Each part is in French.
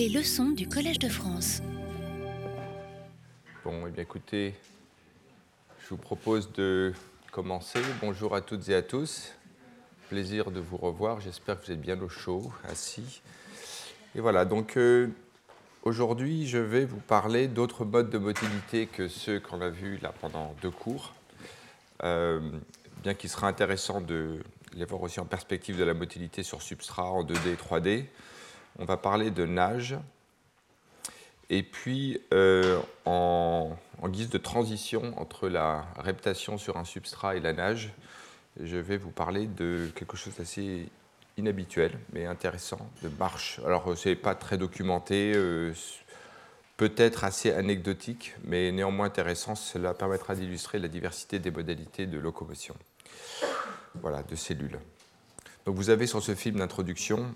Les leçons du Collège de France. Bon, eh bien écoutez, je vous propose de commencer. Bonjour à toutes et à tous. Plaisir de vous revoir. J'espère que vous êtes bien au chaud, assis. Et voilà, donc euh, aujourd'hui, je vais vous parler d'autres modes de motilité que ceux qu'on a vus là pendant deux cours. Euh, bien qu'il sera intéressant de les voir aussi en perspective de la motilité sur substrat en 2D et 3D. On va parler de nage. Et puis, euh, en, guise de transition entre la reptation sur un substrat et la nage, je vais vous parler de quelque chose d'assez inhabituel, mais intéressant, de marche. Alors, ce n'est pas très documenté, euh, peut-être assez anecdotique, mais néanmoins intéressant. Cela permettra d'illustrer la diversité des modalités de locomotion voilà, de cellules. Donc vous avez sur ce film d'introduction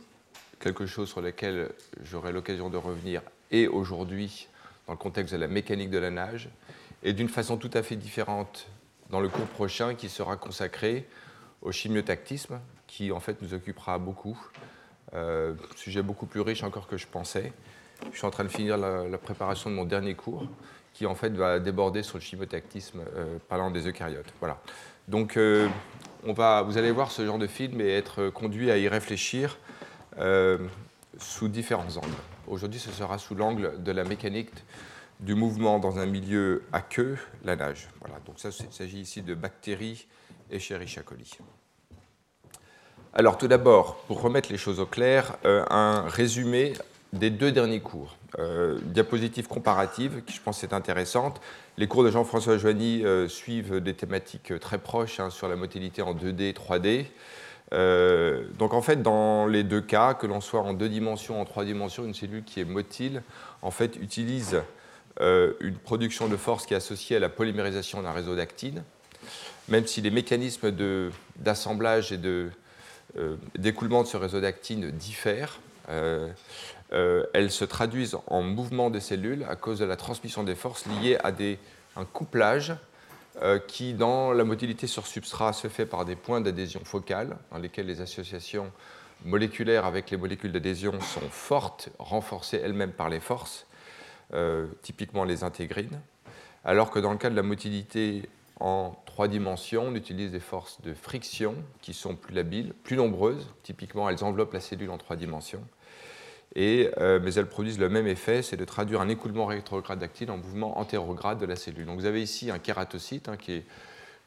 quelque chose sur lequel j'aurai l'occasion de revenir et aujourd'hui dans le contexte de la mécanique de la nage et d'une façon tout à fait différente dans le cours prochain qui sera consacré au chimiotactisme qui en fait nous occupera beaucoup. Euh, sujet beaucoup plus riche encore que je pensais. Je suis en train de finir la, préparation de mon dernier cours qui en fait va déborder sur le chimiotactisme euh, parlant des eucaryotes. Voilà. Donc euh, vous allez voir ce genre de film et être conduit à y réfléchir euh, sous différents angles. Aujourd'hui, ce sera sous l'angle de la mécanique du mouvement dans un milieu aqueux, la nage. Voilà, donc ça, il s'agit ici de bactéries et coli. Alors tout d'abord, pour remettre les choses au clair, euh, un résumé des deux derniers cours. Euh, diapositive comparative, qui je pense est intéressante. Les cours de Jean-François Joigny suivent des thématiques très proches hein, sur la motilité en 2D, 3D. Euh, donc en fait, dans les deux cas, que l'on soit en deux dimensions, en trois dimensions, une cellule qui est motile, utilise une production de force qui est associée à la polymérisation d'un réseau d'actines, même si les mécanismes d'assemblage et d'écoulement de, de, ce réseau d'actines diffèrent. Euh, elles se traduisent en mouvement des cellules à cause de la transmission des forces liées à des, un couplage euh, qui, dans la motilité sur substrat, se fait par des points d'adhésion focale, dans lesquels les associations moléculaires avec les molécules d'adhésion sont fortes, renforcées elles-mêmes par les forces, euh, typiquement les intégrines, alors que dans le cas de la motilité en trois dimensions, on utilise des forces de friction qui sont plus labiles, plus nombreuses, typiquement elles enveloppent la cellule en trois dimensions, et, euh, mais elles produisent le même effet, c'est de traduire un écoulement rétrograde d'actine en mouvement antérograde de la cellule. Donc vous avez ici un kératocyte, hein, qui est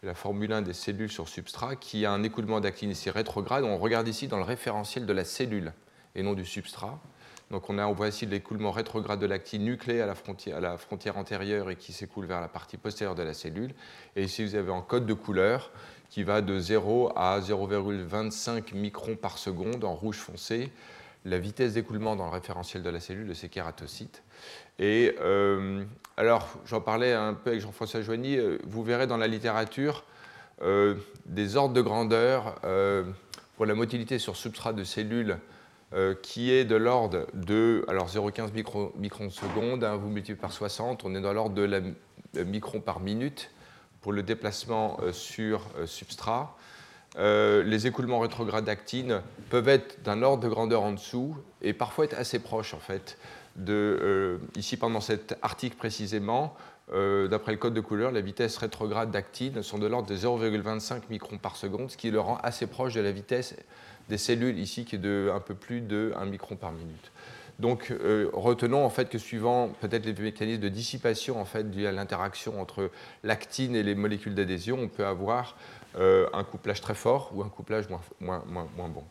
la formule 1 des cellules sur substrat, qui a un écoulement d'actine ici rétrograde. On regarde ici dans le référentiel de la cellule et non du substrat. Donc on, a, voit ici l'écoulement rétrograde de l'actine nucléée à la, frontière, à la frontière antérieure et qui s'écoule vers la partie postérieure de la cellule. Et ici vous avez un code de couleur qui va de 0 à 0,25 microns par seconde en rouge foncé la vitesse d'écoulement dans le référentiel de la cellule de ces kératocytes. Et euh, alors, j'en parlais un peu avec Jean-François Joigny, euh, vous verrez dans la littérature euh, des ordres de grandeur pour la motilité sur substrat de cellules qui est de l'ordre de alors 0,15 microns micron seconde, vous multipliez par 60, on est dans l'ordre de la micron par minute pour le déplacement sur substrat. Euh, les écoulements rétrogrades d'actine peuvent être d'un ordre de grandeur en dessous et parfois être assez proches en fait. Euh, ici, pendant cet article précisément, euh, d'après le code de couleur, les vitesses rétrogrades d'actine sont de l'ordre de 0,25 microns par seconde, ce qui le rend assez proche de la vitesse des cellules ici, qui est de un peu plus de 1 micron par minute. Donc retenons en fait que suivant peut-être les mécanismes de dissipation en fait dû à l'interaction entre l'actine et les molécules d'adhésion, on peut avoir euh, un couplage très fort ou un couplage moins, bon.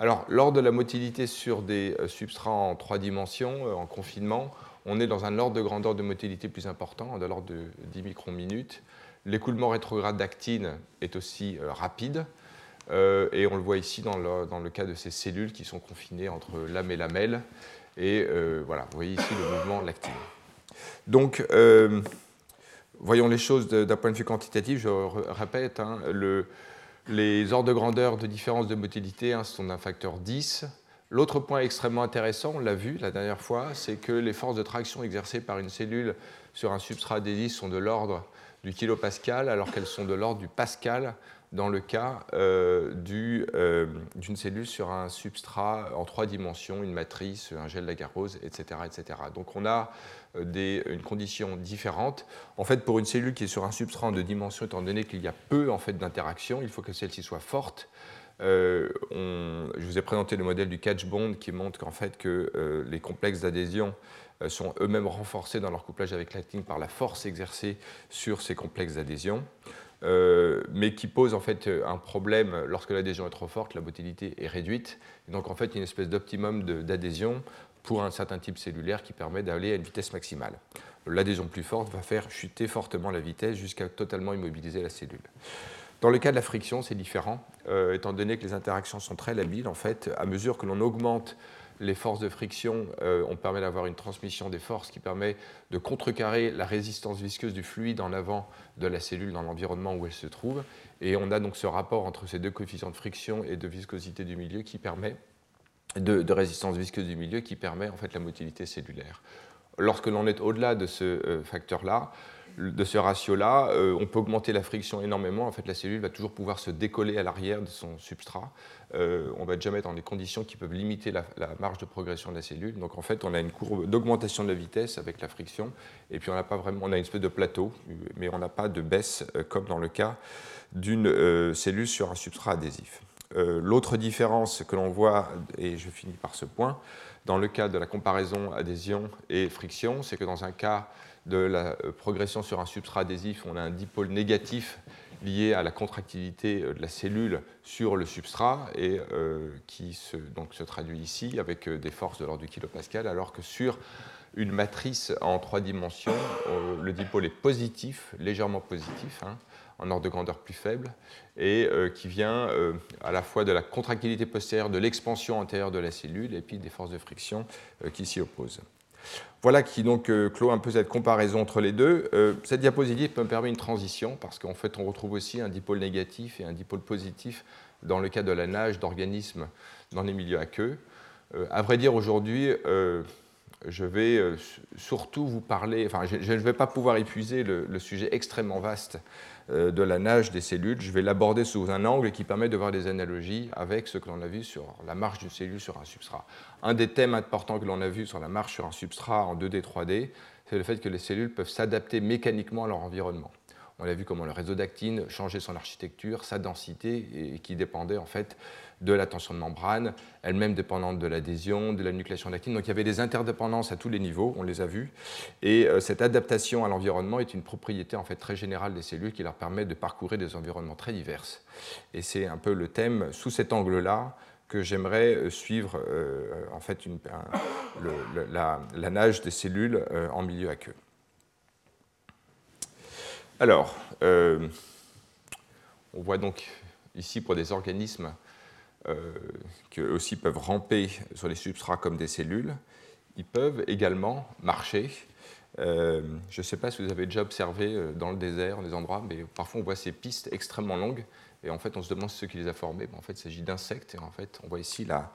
Alors, lors de la motilité sur des euh, substrats en trois dimensions, euh, en confinement, on est dans un ordre de grandeur de motilité plus important, de l'ordre de 10 microns minutes. L'écoulement rétrograde d'actine est aussi rapide, et on le voit ici dans le, cas de ces cellules qui sont confinées entre lame et lamelle. Et voilà, vous voyez ici le mouvement lactine. Donc, voyons les choses d'un point de vue quantitatif, je répète, hein, les ordres de grandeur de différence de motilité hein, sont d'un facteur 10. L'autre point extrêmement intéressant, on l'a vu la dernière fois, c'est que les forces de traction exercées par une cellule sur un substrat adhésif sont de l'ordre du kilopascal, alors qu'elles sont de l'ordre du pascal dans le cas d'une cellule sur un substrat en trois dimensions, une matrice, un gel d'agarose, etc., etc. Donc on a des, une condition différente. En fait, pour une cellule qui est sur un substrat en deux dimensions, étant donné qu'il y a peu en fait, d'interactions, il faut que celle-ci soit forte. Euh, je vous ai présenté le modèle du catch bond qui montre qu'en fait que euh, les complexes d'adhésion euh, sont eux-mêmes renforcés dans leur couplage avec la ligne par la force exercée sur ces complexes d'adhésion, mais qui pose en fait un problème lorsque l'adhésion est trop forte, la motilité est réduite, et donc en fait une espèce d'optimum d'adhésion pour un certain type cellulaire qui permet d'aller à une vitesse maximale. L'adhésion plus forte va faire chuter fortement la vitesse jusqu'à totalement immobiliser la cellule. Dans le cas de la friction, c'est différent, euh, étant donné que les interactions sont très labiles. En fait, à mesure que l'on augmente les forces de friction, euh, on permet d'avoir une transmission des forces qui permet de contrecarrer la résistance visqueuse du fluide en avant de la cellule dans l'environnement où elle se trouve. Et on a donc ce rapport entre ces deux coefficients de friction et de viscosité du milieu qui permet de, résistance visqueuse du milieu qui permet en fait la motilité cellulaire. Lorsque l'on est au-delà de ce euh, facteur-là, de ce ratio-là, euh, on peut augmenter la friction énormément. En fait, la cellule va toujours pouvoir se décoller à l'arrière de son substrat. Euh, on va déjà mettre dans des conditions qui peuvent limiter la, marge de progression de la cellule. Donc, en fait, on a une courbe d'augmentation de la vitesse avec la friction. Et puis, on n'a pas vraiment, on a une espèce de plateau, mais on n'a pas de baisse comme dans le cas d'une cellule sur un substrat adhésif. L'autre différence que l'on voit, et je finis par ce point, dans le cas de la comparaison adhésion et friction, c'est que dans un cas de la euh, progression sur un substrat adhésif, on a un dipôle négatif lié à la contractilité euh, de la cellule sur le substrat et euh, qui se, donc, se traduit ici avec des forces de l'ordre du kilopascal, alors que sur une matrice en trois dimensions, le dipôle est positif, légèrement positif, hein, en ordre de grandeur plus faible, et qui vient à la fois de la contractilité postérieure, de l'expansion antérieure de la cellule, et puis des forces de friction qui s'y opposent. Voilà qui donc euh, clôt un peu cette comparaison entre les deux. Euh, cette diapositive me permet une transition parce qu'en fait on retrouve aussi un dipôle négatif et un dipôle positif dans le cas de la nage d'organismes dans les milieux aqueux. Euh, à vrai dire aujourd'hui, je vais surtout vous parler, enfin je, ne vais pas pouvoir épuiser le sujet extrêmement vaste euh, de la nage des cellules. Je vais l'aborder sous un angle qui permet de voir des analogies avec ce que l'on a vu sur la marche d'une cellule sur un substrat. Un des thèmes importants que l'on a vu sur la marche sur un substrat en 2D, 3D, c'est le fait que les cellules peuvent s'adapter mécaniquement à leur environnement. On a vu comment le réseau d'actine changeait son architecture, sa densité, et qui dépendait en fait de la tension de membrane, elle-même dépendante de l'adhésion, de la nucléation d'actine. Donc il y avait des interdépendances à tous les niveaux, on les a vues. Et euh, cette adaptation à l'environnement est une propriété en fait très générale des cellules qui leur permet de parcourir des environnements très divers. Et c'est un peu le thème sous cet angle-là que j'aimerais euh, suivre euh, en fait la, nage des cellules en milieu aqueux. Alors, on voit donc ici pour des organismes euh, qui aussi peuvent ramper sur les substrats comme des cellules, ils peuvent également marcher. Euh, je ne sais pas si vous avez déjà observé euh, dans le désert, des endroits, mais parfois on voit ces pistes extrêmement longues, et en fait on se demande ce qui les a formées. en fait, il s'agit d'insectes, et en fait on voit ici la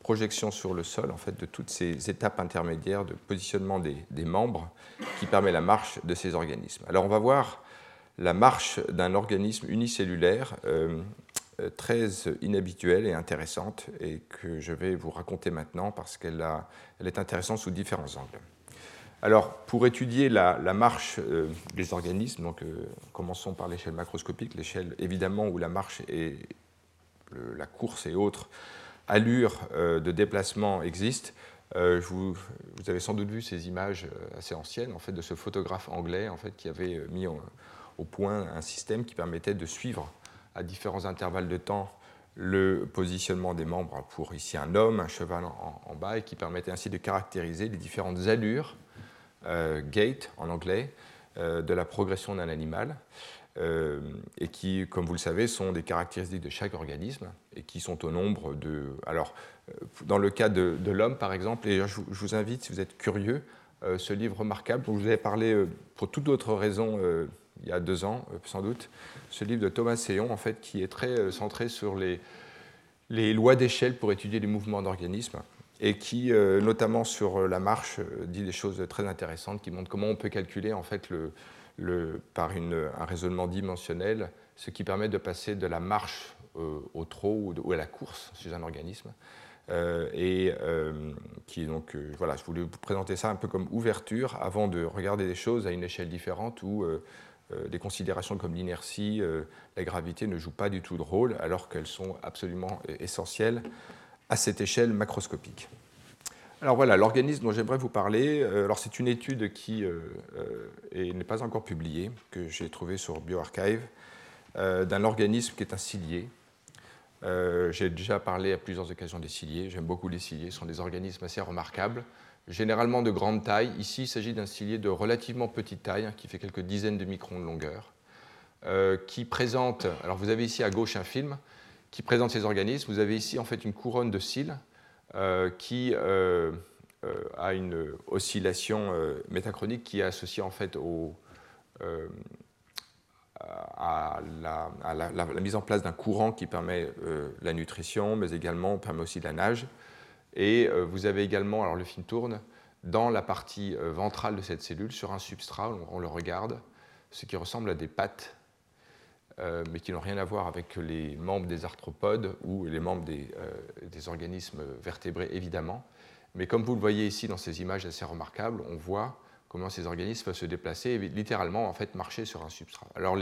projection sur le sol en fait, de toutes ces étapes intermédiaires de positionnement des, membres qui permet la marche de ces organismes. Alors on va voir la marche d'un organisme unicellulaire très inhabituelle et intéressante et que je vais vous raconter maintenant parce qu'elle est intéressante sous différents angles. Alors, pour étudier la, marche euh, des organismes, donc, euh, commençons par l'échelle macroscopique, l'échelle évidemment où la marche et la course et autres allures de déplacement existent. Vous, vous, avez sans doute vu ces images assez anciennes en fait, de ce photographe anglais en fait, qui avait mis au point un système qui permettait de suivre à différents intervalles de temps le positionnement des membres pour ici un homme, un cheval en, bas, et qui permettait ainsi de caractériser les différentes allures, euh, gait en anglais, euh, de la progression d'un animal, euh, et qui, comme vous le savez, sont des caractéristiques de chaque organisme, et qui sont au nombre de... Alors, dans le cas de, l'homme, par exemple, et je, vous invite, si vous êtes curieux, ce livre remarquable dont je vous avais parlé pour toute autre raison il y a deux ans, euh, sans doute, ce livre de Thomas Seyon, en fait, qui est très euh, centré sur les, les lois d'échelle pour étudier les mouvements d'organismes et qui, euh, notamment sur la marche, dit des choses très intéressantes qui montrent comment on peut calculer en fait le, le, par un raisonnement dimensionnel ce qui permet de passer de la marche au trot ou à la course chez un organisme. et qui donc voilà, je voulais vous présenter ça un peu comme ouverture avant de regarder des choses à une échelle différente où des considérations comme l'inertie, la gravité ne jouent pas du tout de rôle alors qu'elles sont absolument essentielles à cette échelle macroscopique. Alors voilà, l'organisme dont j'aimerais vous parler, euh, alors c'est une étude qui euh, euh, n'est pas encore publiée, que j'ai trouvée sur BioArchive, d'un organisme qui est un cilié. j'ai déjà parlé à plusieurs occasions des ciliés, j'aime beaucoup les ciliés, ce sont des organismes assez remarquables, généralement de grande taille. Ici, il s'agit d'un cilié de relativement petite taille, hein, qui fait quelques dizaines de microns de longueur, qui présente, alors vous avez ici à gauche un film, qui présente ces organismes. Vous avez ici en fait une couronne de cils euh, qui euh, euh, a une oscillation métachronique qui est associée en fait à, la, mise en place d'un courant qui permet la nutrition, mais également permet aussi la nage. Et vous avez également, alors le film tourne, dans la partie ventrale de cette cellule, sur un substrat, on le regarde, ce qui ressemble à des pattes euh, mais qui n'ont rien à voir avec les membres des arthropodes ou les membres des, euh, organismes vertébrés, évidemment. Mais comme vous le voyez ici dans ces images assez remarquables, on voit comment ces organismes peuvent se déplacer et littéralement en fait marcher sur un substrat. Alors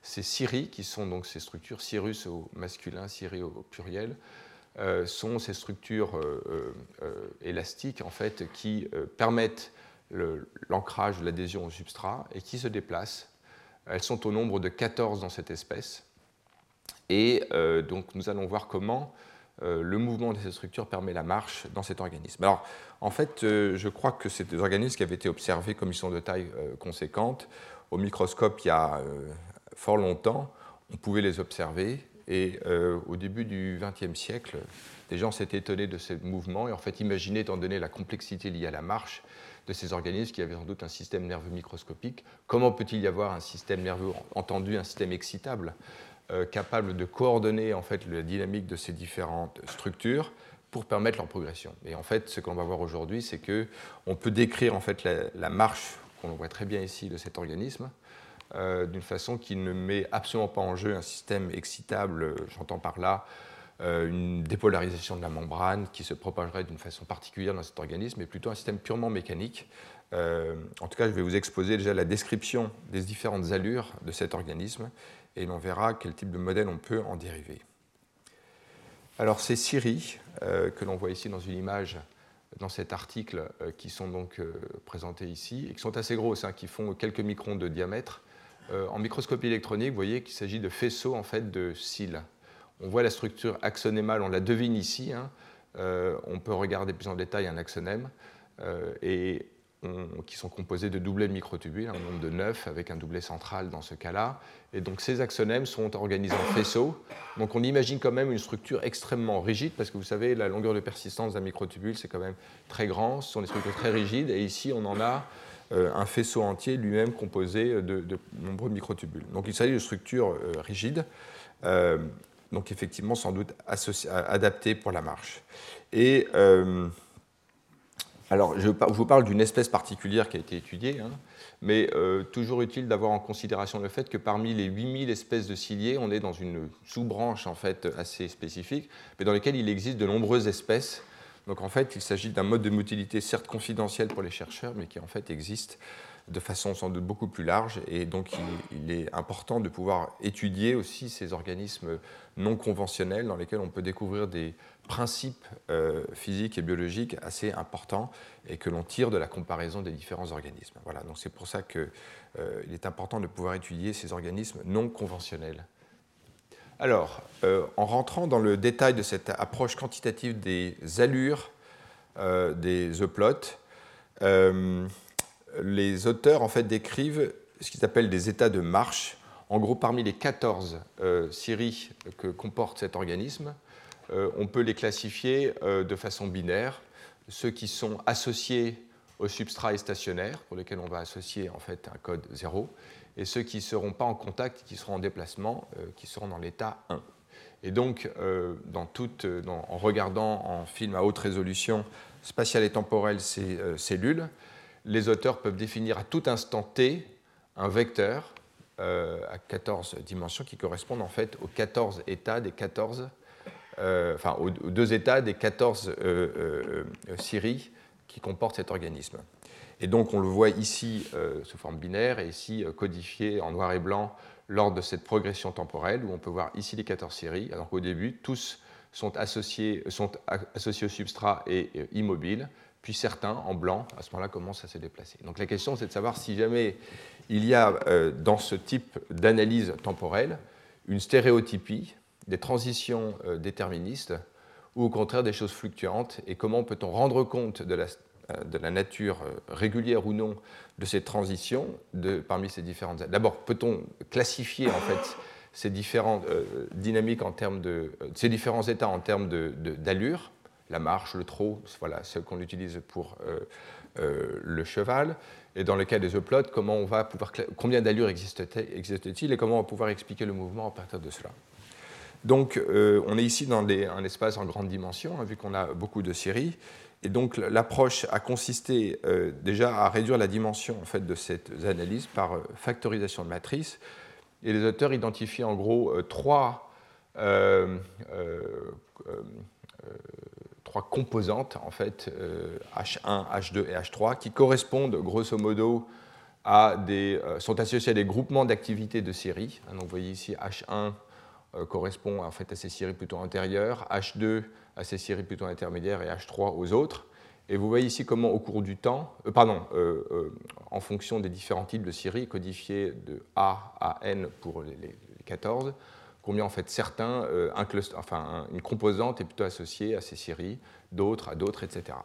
ces ciri, qui sont donc ces structures, cirrus au masculin, ciri au pluriel, euh, sont ces structures élastiques en fait qui permettent l'ancrage l'adhésion au substrat et qui se déplacent elles sont au nombre de 14 dans cette espèce. Et euh, donc nous allons voir comment euh, le mouvement de ces structures permet la marche dans cet organisme. Alors en fait, euh, je crois que des organismes qui avaient été observés comme ils sont de taille conséquente. Au microscope, il y a fort longtemps, on pouvait les observer. Et au début du XXe siècle, des gens s'étaient étonnés de ces mouvements et en fait imaginaient, étant donné la complexité liée à la marche, de ces organismes qui avaient sans doute un système nerveux microscopique. Comment peut-il y avoir un système nerveux entendu, un système excitable, euh, capable de coordonner en fait la dynamique de ces différentes structures pour permettre leur progression? Et en fait, ce qu'on va voir aujourd'hui, c'est que on peut décrire en fait la, marche qu'on voit très bien ici de cet organisme. Euh, d'une façon qui ne met absolument pas en jeu un système excitable, j'entends par là euh, une dépolarisation de la membrane qui se propagerait d'une façon particulière dans cet organisme, mais plutôt un système purement mécanique. Euh, en tout cas, je vais vous exposer déjà la description des différentes allures de cet organisme et on verra quel type de modèle on peut en dériver. Alors ces scieries euh, que l'on voit ici dans une image dans cet article qui sont donc présentés ici et qui sont assez grosses, hein, qui font quelques microns de diamètre. En microscopie électronique, vous voyez qu'il s'agit de faisceaux en fait de cils on voit la structure axonémale, on la devine ici. Hein. Euh, on peut regarder plus en détail un axonème, euh, et qui sont composés de doublets de microtubules, un nombre de 9 avec un doublet central dans ce cas-là. Et donc ces axonèmes sont organisés en faisceaux. Donc on imagine quand même une structure extrêmement rigide, parce que vous savez, la longueur de persistance d'un microtubule, c'est quand même très grand, ce sont des structures très rigides, et ici on en a euh, un faisceau entier lui-même composé de, nombreux microtubules. Donc il s'agit de structures rigides donc effectivement sans doute adapté pour la marche. Et euh, alors, je, vous parle d'une espèce particulière qui a été étudiée, hein, mais euh, toujours utile d'avoir en considération le fait que parmi les 8000 espèces de ciliés, on est dans une sous-branche en fait assez spécifique, mais dans laquelle il existe de nombreuses espèces. Donc en fait, il s'agit d'un mode de motilité certes confidentiel pour les chercheurs, mais qui en fait existe de façon sans doute beaucoup plus large. Et donc, il, est important de pouvoir étudier aussi ces organismes non conventionnels dans lesquels on peut découvrir des principes euh, physiques et biologiques assez importants et que l'on tire de la comparaison des différents organismes. Voilà, donc c'est pour ça qu'il euh, est important de pouvoir étudier ces organismes non conventionnels. Alors, euh, en rentrant dans le détail de cette approche quantitative des allures des euplotes, les auteurs en fait décrivent ce qu'ils appellent des états de marche. En gros, parmi les 14 euh, séries que comporte cet organisme, euh, on peut les classifier euh, de façon binaire. Ceux qui sont associés au substrat et stationnaire, pour lesquels on va associer en fait un code 0, et ceux qui ne seront pas en contact, qui seront en déplacement, qui seront dans l'état 1. Et donc, en regardant en film à haute résolution spatiale et temporelle ces cellules, les auteurs peuvent définir à tout instant t un vecteur à 14 dimensions qui correspondent en fait aux 14 états des 14, enfin aux, deux états des 14 séries qui comportent cet organisme. Et donc on le voit ici sous forme binaire et ici codifié en noir et blanc lors de cette progression temporelle où on peut voir ici les 14 séries, alors qu'au début, tous sont associés, sont associés au substrat et immobiles, puis certains, en blanc, à ce moment-là, commencent à se déplacer. Donc la question, c'est de savoir si jamais il y a euh, dans ce type d'analyse temporelle une stéréotypie, des transitions euh, déterministes, ou au contraire des choses fluctuantes, et comment peut-on rendre compte de la, euh, de la nature régulière ou non de ces transitions de, parmi ces différentes... D'abord, peut-on classifier en fait ces différentes dynamiques en termes de... ces différents états en termes d'allure de, la marche, le trot, voilà, ce qu'on utilise pour euh, euh, le cheval. Et dans le cas des uploads, comment on va pouvoir, combien d'allures existe-t-il et comment on va pouvoir expliquer le mouvement à partir de cela? Donc, euh, on est ici dans un espace en grande dimension, hein, vu qu'on a beaucoup de séries. Et donc, l'approche a consisté déjà à réduire la dimension en fait, de cette analyse par factorisation de matrices. Et les auteurs identifient en gros trois trois composantes, en fait, H1, euh, H2 et H3, qui correspondent grosso modo à des, euh, sont associés à des groupements d'activités de série. Donc, vous voyez ici, H1 euh, correspond en fait à ces séries plutôt antérieures, H2 à ces séries plutôt intermédiaires et H3 aux autres. Et vous voyez ici comment, au cours du temps, pardon, en fonction des différents types de séries codifiées de A à N pour les, les 14, combien en fait certains, euh, un enfin, une composante est plutôt associée à ces séries, d'autres à d'autres, etc.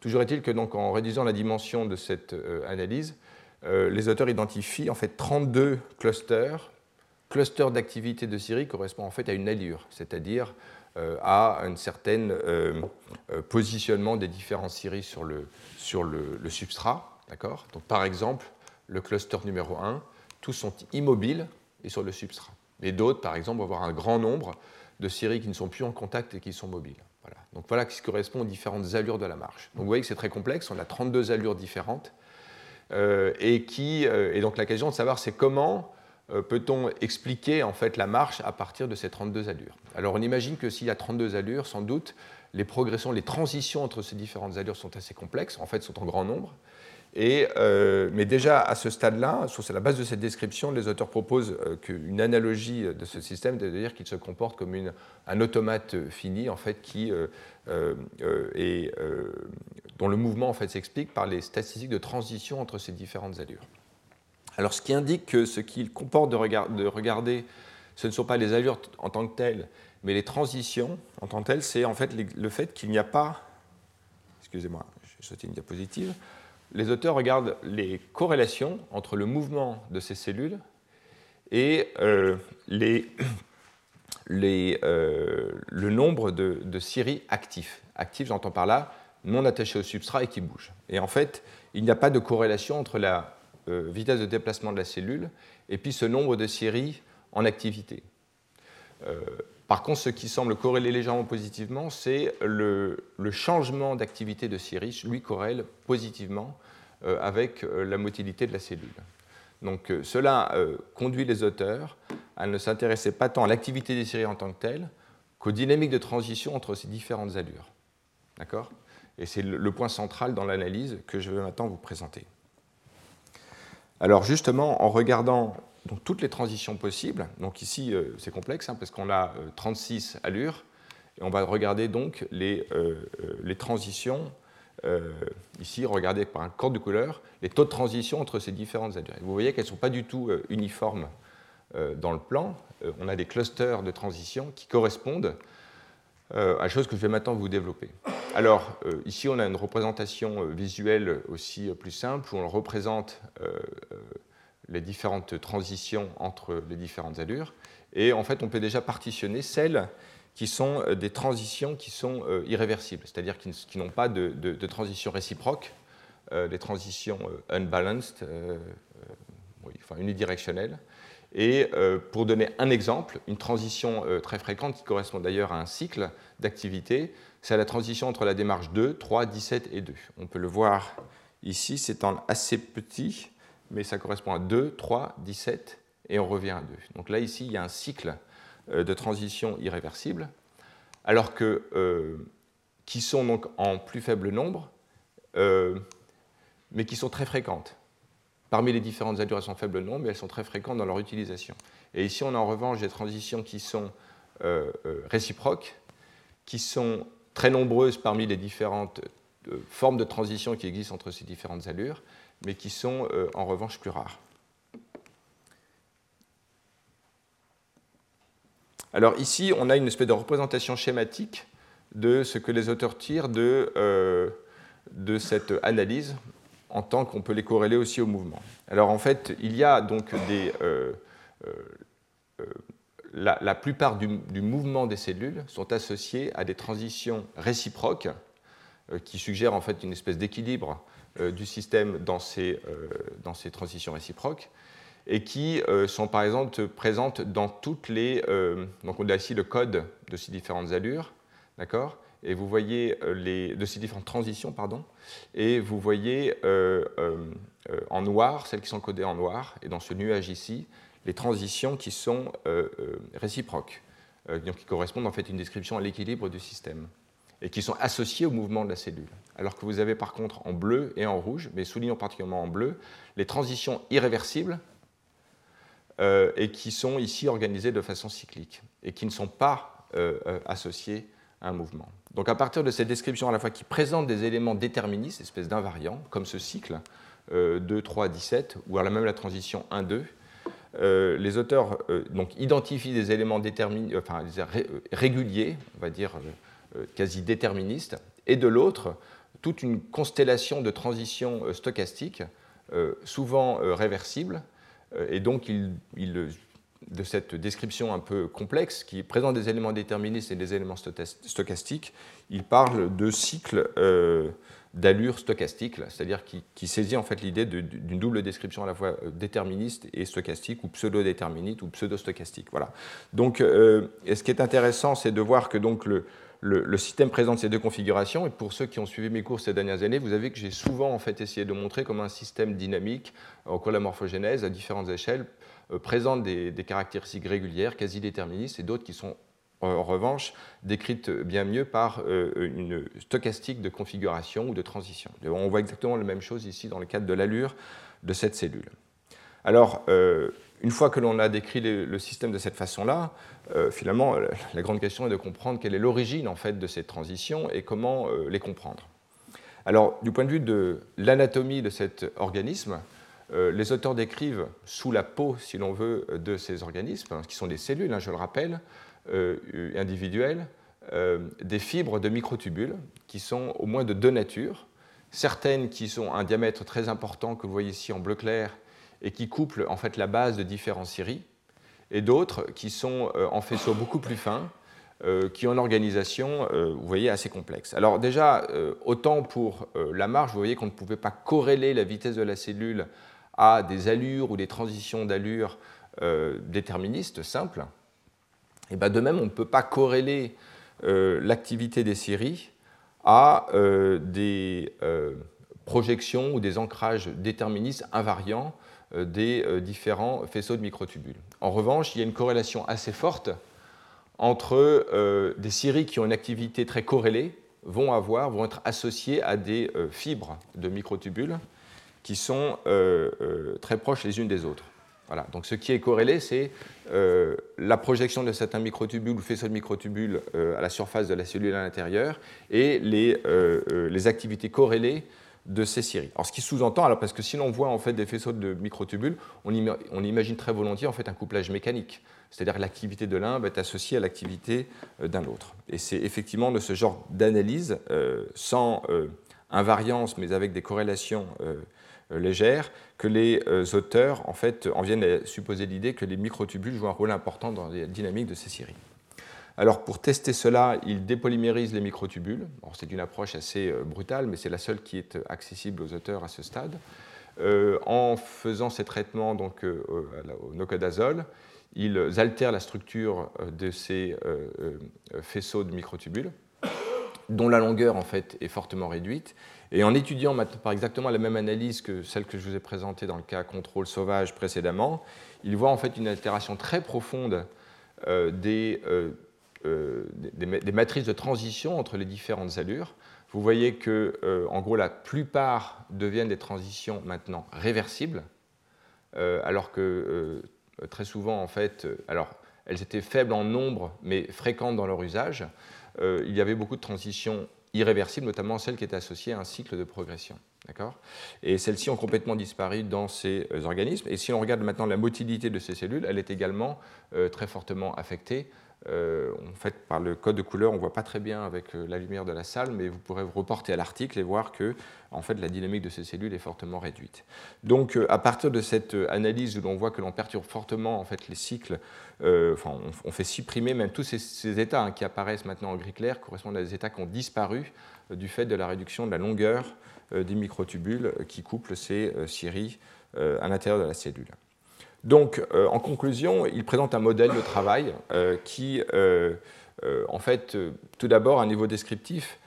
Toujours est-il que donc en réduisant la dimension de cette euh, analyse, euh, les auteurs identifient en fait 32 clusters. Cluster d'activité de série correspond en fait à une allure, c'est-à-dire à un certain positionnement des différentes séries sur le, sur le, substrat. Donc, par exemple, le cluster numéro 1, tous sont immobiles et sur le substrat. Et d'autres, par exemple, vont avoir un grand nombre de séries qui ne sont plus en contact et qui sont mobiles. Voilà. Donc voilà ce qui correspond aux différentes allures de la marche. Donc vous voyez que c'est très complexe, on a 32 allures différentes. Euh, et, qui, euh, donc la question de savoir c'est comment euh, peut-on expliquer en fait la marche à partir de ces 32 allures? Alors on imagine que s'il y a 32 allures, sans doute les progressions, les transitions entre ces différentes allures sont assez complexes, en fait sont en grand nombre. Euh, mais déjà à ce stade-là, sur la base de cette description, les auteurs proposent euh, qu'une analogie de ce système, c'est-à-dire qu'il se comporte comme un automate fini, en fait, qui, euh, dont le mouvement en fait, s'explique par les statistiques de transition entre ces différentes allures. Alors, ce qui indique que ce qu'il comporte de, regarder, ce ne sont pas les allures en tant que telles, mais les transitions en tant que telles, c'est en fait le fait qu'il n'y a pas. Excusez-moi, j'ai sauté une diapositive les auteurs regardent les corrélations entre le mouvement de ces cellules et euh, euh, le nombre de, séries actifs. Actifs, j'entends par là, non attachés au substrat et qui bougent. Et en fait, il n'y a pas de corrélation entre la euh, vitesse de déplacement de la cellule et puis ce nombre de séries en activité. Par contre, ce qui semble corréler légèrement positivement, c'est le, changement d'activité de Sirius, lui corrèle positivement euh, avec euh, la motilité de la cellule. Donc euh, cela conduit les auteurs à ne s'intéresser pas tant à l'activité des séries en tant que telle qu'aux dynamiques de transition entre ces différentes allures. D'accord? Et c'est le point central dans l'analyse que je vais maintenant vous présenter. Alors justement, en regardant toutes les transitions possibles. Donc ici, euh, c'est complexe hein, parce qu'on a 36 euh, allures. Et on va regarder donc les, euh, transitions. ici, regardez par un corde de couleur, les taux de transition entre ces différentes allures. vous voyez qu'elles ne sont pas du tout uniformes dans le plan. on a des clusters de transition qui correspondent à la chose que je vais maintenant vous développer. Alors, ici, on a une représentation visuelle aussi plus simple où on représente les différentes transitions entre les différentes allures. Et en fait, on peut déjà partitionner celles qui sont euh, des transitions qui sont euh, irréversibles, c'est-à-dire qui, n'ont pas de, de, transition réciproque, euh, des transitions unbalanced, enfin unidirectionnelles. Et pour donner un exemple, une transition très fréquente qui correspond d'ailleurs à un cycle d'activité, c'est la transition entre la démarche 2, 3, 17 et 2. On peut le voir ici, c'est en assez petit, mais ça correspond à 2, 3, 17 et on revient à 2. Donc là, ici, il y a un cycle de transition irréversible, alors que, qui sont donc en plus faible nombre, mais qui sont très fréquentes. Parmi les différentes allures, elles sont faible nombre, mais elles sont très fréquentes dans leur utilisation. Et ici, on a en revanche des transitions qui sont réciproques, qui sont très nombreuses parmi les différentes formes de transition qui existent entre ces différentes allures, mais qui sont euh, en revanche plus rares. Alors ici, on a une espèce de représentation schématique de ce que les auteurs tirent euh, de cette analyse en tant qu'on peut les corréler aussi au mouvement. Alors en fait, il y a donc des... Euh, la, plupart du, mouvement des cellules sont associés à des transitions réciproques euh, qui suggèrent en fait une espèce d'équilibre euh, du système dans ces, euh, dans ces, transitions réciproques et qui sont par exemple présentes dans toutes les. donc on a ici le code de ces différentes allures, d'accord? Et vous voyez les, de ces différentes transitions, pardon, et vous voyez en noir celles qui sont codées en noir, et dans ce nuage ici, les transitions qui sont réciproques, donc qui correspondent en fait à une description à l'équilibre du système et qui sont associés au mouvement de la cellule. Alors que vous avez par contre en bleu et en rouge, mais soulignons particulièrement en bleu, les transitions irréversibles euh, et qui sont ici organisées de façon cyclique et qui ne sont pas euh, euh, associées un mouvement. Donc à partir de cette description à la fois qui présente des éléments déterministes, espèce d'invariants, comme ce cycle 2, 3, 17, ou alors même la transition 1, 2, les auteurs donc, identifient des éléments enfin, réguliers, on va dire euh, quasi déterministe, et de l'autre, toute une constellation de transitions euh, stochastiques, euh, souvent réversibles, et donc de cette description un peu complexe qui présente des éléments déterministes et des éléments stochastiques, il parle de cycles d'allure stochastique, c'est-à-dire qui, saisit en fait l'idée d'une double description à la fois déterministe et stochastique, ou pseudo-déterministe ou pseudo-stochastique. Voilà. Donc, ce qui est intéressant, c'est de voir que donc le, système présente ces deux configurations. Et pour ceux qui ont suivi mes cours ces dernières années, vous avez que j'ai souvent en fait essayé de montrer comment un système dynamique en cours la à différentes échelles euh, présente des, caractéristiques régulières, quasi déterministes, et d'autres qui sont en revanche décrites bien mieux par euh, une stochastique de configuration ou de transition. On voit exactement la même chose ici dans le cadre de l'allure de cette cellule. Alors, euh, une fois que l'on a décrit le, système de cette façon-là, euh, finalement, la grande question est de comprendre quelle est l'origine en fait de ces transitions et comment euh, les comprendre. Alors, du point de vue de l'anatomie de cet organisme, euh, les auteurs décrivent sous la peau, si l'on veut, de ces organismes, hein, qui sont des cellules, hein, je le rappelle, individuelles, des fibres de microtubules qui sont au moins de deux natures, certaines qui ont un diamètre très important que vous voyez ici en bleu clair et qui couplent en fait la base de différents séries, et d'autres qui sont euh, en faisceaux beaucoup plus fins, euh, qui ont une organisation, euh, vous voyez, assez complexe. Alors déjà, autant pour la marge, vous voyez qu'on ne pouvait pas corréler la vitesse de la cellule à des allures ou des transitions d'allure déterministes simples. Et bien de même, on ne peut pas corréler l'activité des séries à des projections ou des ancrages déterministes invariants euh, des euh, différents faisceaux de microtubules. En revanche, il y a une corrélation assez forte entre euh, des séries qui ont une activité très corrélée vont avoir, vont être associées à des fibres de microtubules qui sont très proches les unes des autres. Voilà. Donc ce qui est corrélé, c'est la projection de certains microtubules ou faisceaux de microtubules à la surface de la cellule à l'intérieur et les, activités corrélées de ces séries. Alors, ce qui sous-entend, alors parce que si l'on voit en fait des faisceaux de microtubules, on, on imagine très volontiers en fait un couplage mécanique, c'est-à-dire l'activité de l'un va être associée à l'activité euh, d'un autre. Et c'est effectivement de ce genre d'analyse, euh, sans euh, invariance, mais avec des corrélations légères, que les auteurs en fait en viennent à supposer l'idée que les microtubules jouent un rôle important dans la dynamique de ces séries. Alors pour tester cela, il dépolymérise les microtubules. C'est une approche assez euh, brutale, mais c'est la seule qui est accessible aux auteurs à ce stade. Euh, en faisant ces traitements donc, euh, au nocodazole, ils altèrent la structure de ces faisceaux de microtubules, dont la longueur en fait est fortement réduite, Et en étudiant par exactement la même analyse que celle que je vous ai présentée dans le cas contrôle sauvage précédemment, il voit en fait une altération très profonde euh, des, euh, euh, des, matrices de transition entre les différentes allures. Vous voyez que, en gros, la plupart deviennent des transitions maintenant réversibles, alors que très souvent, en fait, alors, elles étaient faibles en nombre, mais fréquentes dans leur usage. il y avait beaucoup de transitions irréversibles, notamment celles qui étaient associées à un cycle de progression. Et celles-ci ont complètement disparu dans ces euh, organismes. Et si on regarde maintenant la motilité de ces cellules, elle est également euh, très fortement affectée euh, en fait, par le code de couleur, on ne voit pas très bien avec euh, la lumière de la salle, mais vous pourrez vous reporter à l'article et voir que en fait, la dynamique de ces cellules est fortement réduite. Donc, euh, à partir de cette analyse où l'on voit que l'on perturbe fortement en fait, les cycles, enfin, on, fait supprimer même tous ces, états hein, qui apparaissent maintenant en gris clair, correspondent à des états qui ont disparu du fait de la réduction de la longueur des microtubules qui couplent ces scieries à l'intérieur de la cellule. Donc, euh, en conclusion, il présente un modèle de travail euh, qui, euh, en fait, tout d'abord, à un niveau descriptif,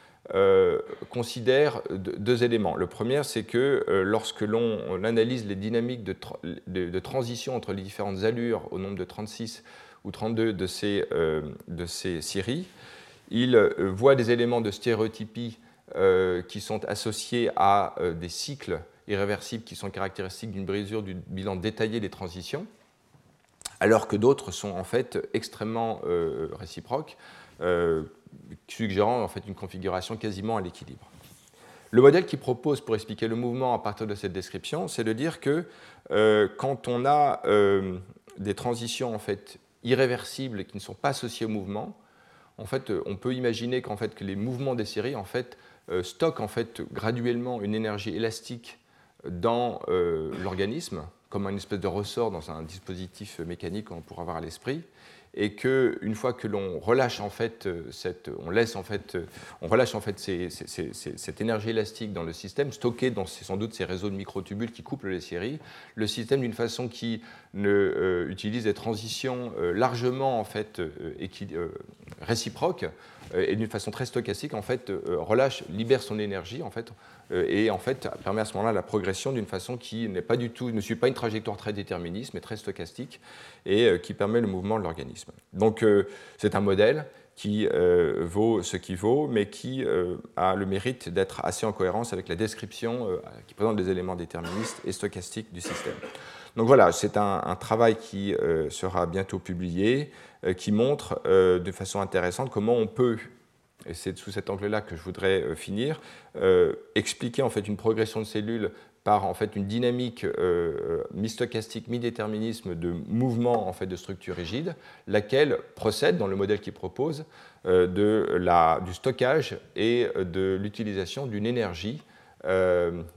considère deux éléments. Le premier, c'est que lorsque l'on analyse les dynamiques de, transition entre les différentes allures au nombre de 36 ou 32 de ces, de ces séries, il voit des éléments de stéréotypie qui sont associés à des cycles irréversibles qui sont caractéristiques d'une brisure du bilan détaillé des transitions, alors que d'autres sont en fait extrêmement euh, réciproques, euh, suggérant en fait une configuration quasiment à l'équilibre. Le modèle qu'il propose pour expliquer le mouvement à partir de cette description, c'est de dire que euh, quand on a des transitions en fait irréversibles qui ne sont pas associées au mouvement, en fait, on peut imaginer qu'en fait que les mouvements des séries en fait stockent en fait graduellement une énergie élastique dans euh, l'organisme, comme une espèce de ressort dans un dispositif mécanique qu'on pourra avoir à l'esprit, et que une fois que l'on relâche en fait euh, cette, on laisse en fait, euh, on relâche en fait cette énergie élastique dans le système, stockée dans sans doute ces réseaux de microtubules qui couplent les séries, le système d'une façon qui ne, utilise des transitions largement en fait réciproques et d'une façon très stochastique en fait relâche, libère son énergie en fait et en fait permet à ce moment-là la progression d'une façon qui n'est pas du tout, ne suit pas une trajectoire très déterministe, mais très stochastique, et euh, qui permet le mouvement de l'organisme. Donc euh, c'est un modèle qui vaut ce qu'il vaut, mais qui a le mérite d'être assez en cohérence avec la description qui présente des éléments déterministes et stochastiques du système. Donc voilà, c'est un, un, travail qui sera bientôt publié, qui montre de façon intéressante comment on peut et c'est sous cet angle-là que je voudrais euh, finir, euh, expliquer en fait une progression de cellules par en fait une dynamique euh, mi-stochastique, mi-déterminisme de mouvement en fait de structure rigide, laquelle procède dans le modèle qu'il propose de la, du stockage et de l'utilisation d'une énergie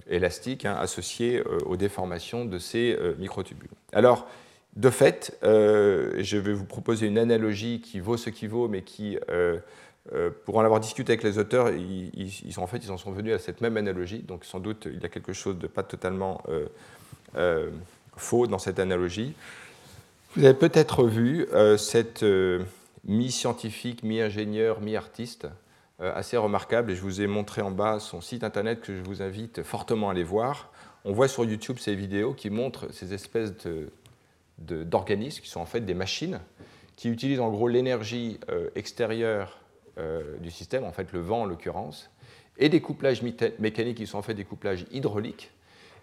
élastique hein, associée aux déformations de ces microtubules. Alors, de fait, je vais vous proposer une analogie qui vaut ce qui vaut, mais qui euh, pour en avoir discuté avec les auteurs, ils, en fait, ils en sont venus à cette même analogie. Donc sans doute, il y a quelque chose de pas totalement euh, euh, faux dans cette analogie. Vous avez peut-être vu cette mi-scientifique, mi-ingénieur, mi-artiste, assez remarquable. Et je vous ai montré en bas son site internet que je vous invite fortement à aller voir. On voit sur YouTube ces vidéos qui montrent ces espèces d'organismes qui sont en fait des machines qui utilisent en gros l'énergie extérieure du système, en fait le vent en l'occurrence, et des couplages mécaniques qui sont en fait des couplages hydrauliques,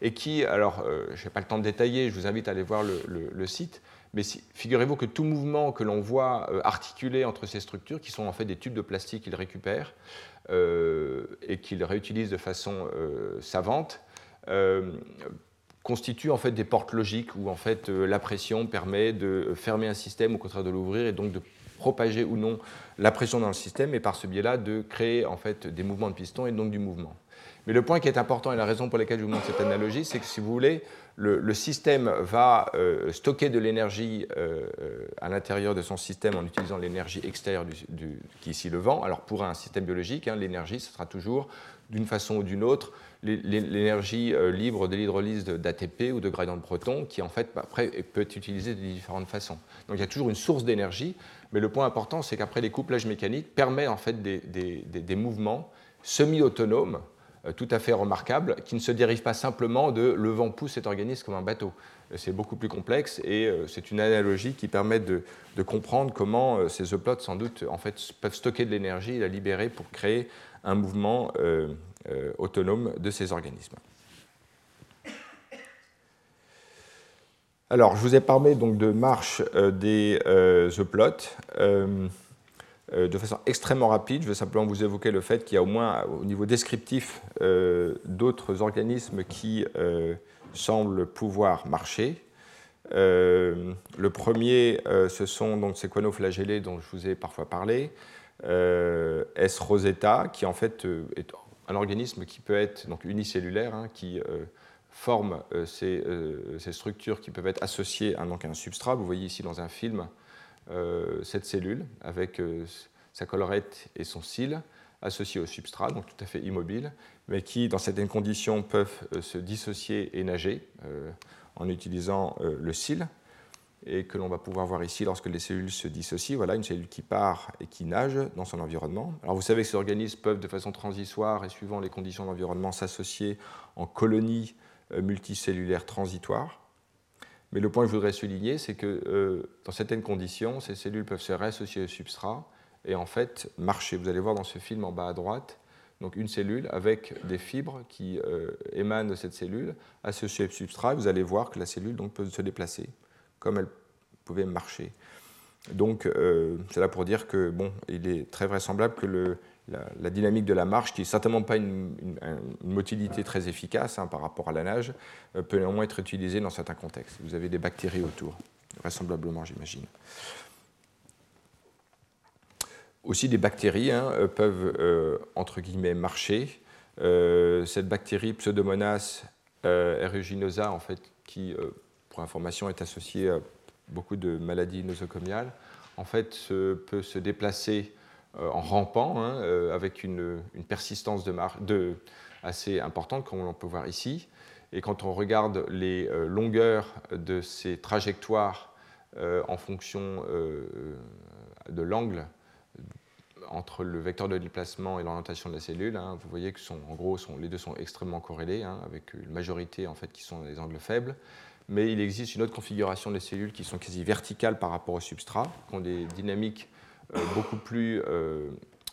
et qui, alors euh, je n'ai pas le temps de détailler, je vous invite à aller voir le, site, mais figurez-vous que tout mouvement que l'on voit euh, articulé entre ces structures, qui sont en fait des tubes de plastique qu'ils récupèrent et qu'ils réutilisent de façon savante, constitue en fait des portes logiques où en fait la pression permet de fermer un système au contraire de l'ouvrir et donc de propager ou non la pression dans le système et par ce biais-là de créer en fait des mouvements de piston et donc du mouvement. Mais le point qui est important et la raison pour laquelle je vous montre cette analogie, c'est que si vous voulez, le, système va euh, stocker de l'énergie euh, à l'intérieur de son système en utilisant l'énergie extérieure qui est ici le vent. Alors pour un système biologique, hein, l'énergie, ce sera toujours d'une façon ou d'une autre l'énergie euh, libre de l'hydrolyse d'ATP ou de gradient de protons qui en fait après peut être utilisée de différentes façons. Donc il y a toujours une source d'énergie, mais le point important c'est qu'après les couplages mécaniques permettent en fait des, mouvements semi-autonomes tout à fait remarquable qui ne se dérive pas simplement de le vent pousse cet organisme comme un bateau. C'est beaucoup plus complexe et c'est une analogie qui permet de, comprendre comment ces euplotes, sans doute, en fait, peuvent stocker de l'énergie et la libérer pour créer un mouvement autonome de ces organismes. Alors, je vous ai parlé donc de marche euh, des euh, euplotes. Euh, de façon extrêmement rapide, je vais simplement vous évoquer le fait qu'il y a au moins au niveau descriptif d'autres organismes qui semblent pouvoir marcher. le premier, ce sont donc ces conoflagellés dont je vous ai parfois parlé. S. rosetta, qui en fait est un organisme qui peut être donc unicellulaire, hein, qui euh, euh, ces, structures qui peuvent être associées à un substrat. Vous voyez ici dans un film euh, cette cellule avec sa collerette et son cil associés au substrat, donc tout à fait immobile, mais qui, dans certaines conditions, peuvent se dissocier et nager en utilisant le cil, et que l'on va pouvoir voir ici lorsque les cellules se dissocient. Voilà une cellule qui part et qui nage dans son environnement. Alors vous savez que ces organismes peuvent, de façon transitoire et suivant les conditions d'environnement, s'associer en colonies euh, multicellulaire transitoire. Mais le point que je voudrais souligner, c'est que euh, dans certaines conditions, ces cellules peuvent se réassocier au substrat et en fait marcher. Vous allez voir dans ce film en bas à droite, donc une cellule avec des fibres qui euh, émanent de cette cellule associées au substrat. Vous allez voir que la cellule donc, peut se déplacer comme elle pouvait marcher. Donc, c'est là pour dire que bon, il est très vraisemblable que le, la, dynamique de la marche, qui n'est certainement pas une, motilité très efficace hein, par rapport à la nage, euh, peut néanmoins être utilisée dans certains contextes. Vous avez des bactéries autour, vraisemblablement, j'imagine. Aussi, des bactéries hein, euh, peuvent, euh, entre guillemets, marcher. cette bactérie Pseudomonas aeruginosa, en fait, qui, pour information, est associée à beaucoup de maladies nosocomiales, en fait, peut se déplacer en rampant, hein, euh, avec une, persistance de, de assez importante, comme on peut voir ici. Et quand on regarde les euh, longueurs de ces trajectoires en fonction de l'angle entre le vecteur de déplacement et l'orientation de la cellule, hein, vous voyez que sont, en gros, sont, les deux sont extrêmement corrélés, hein, avec une majorité en fait, qui sont des angles faibles. Mais il existe une autre configuration des cellules qui sont quasi verticales par rapport au substrat, qui ont des dynamiques euh, beaucoup plus, euh,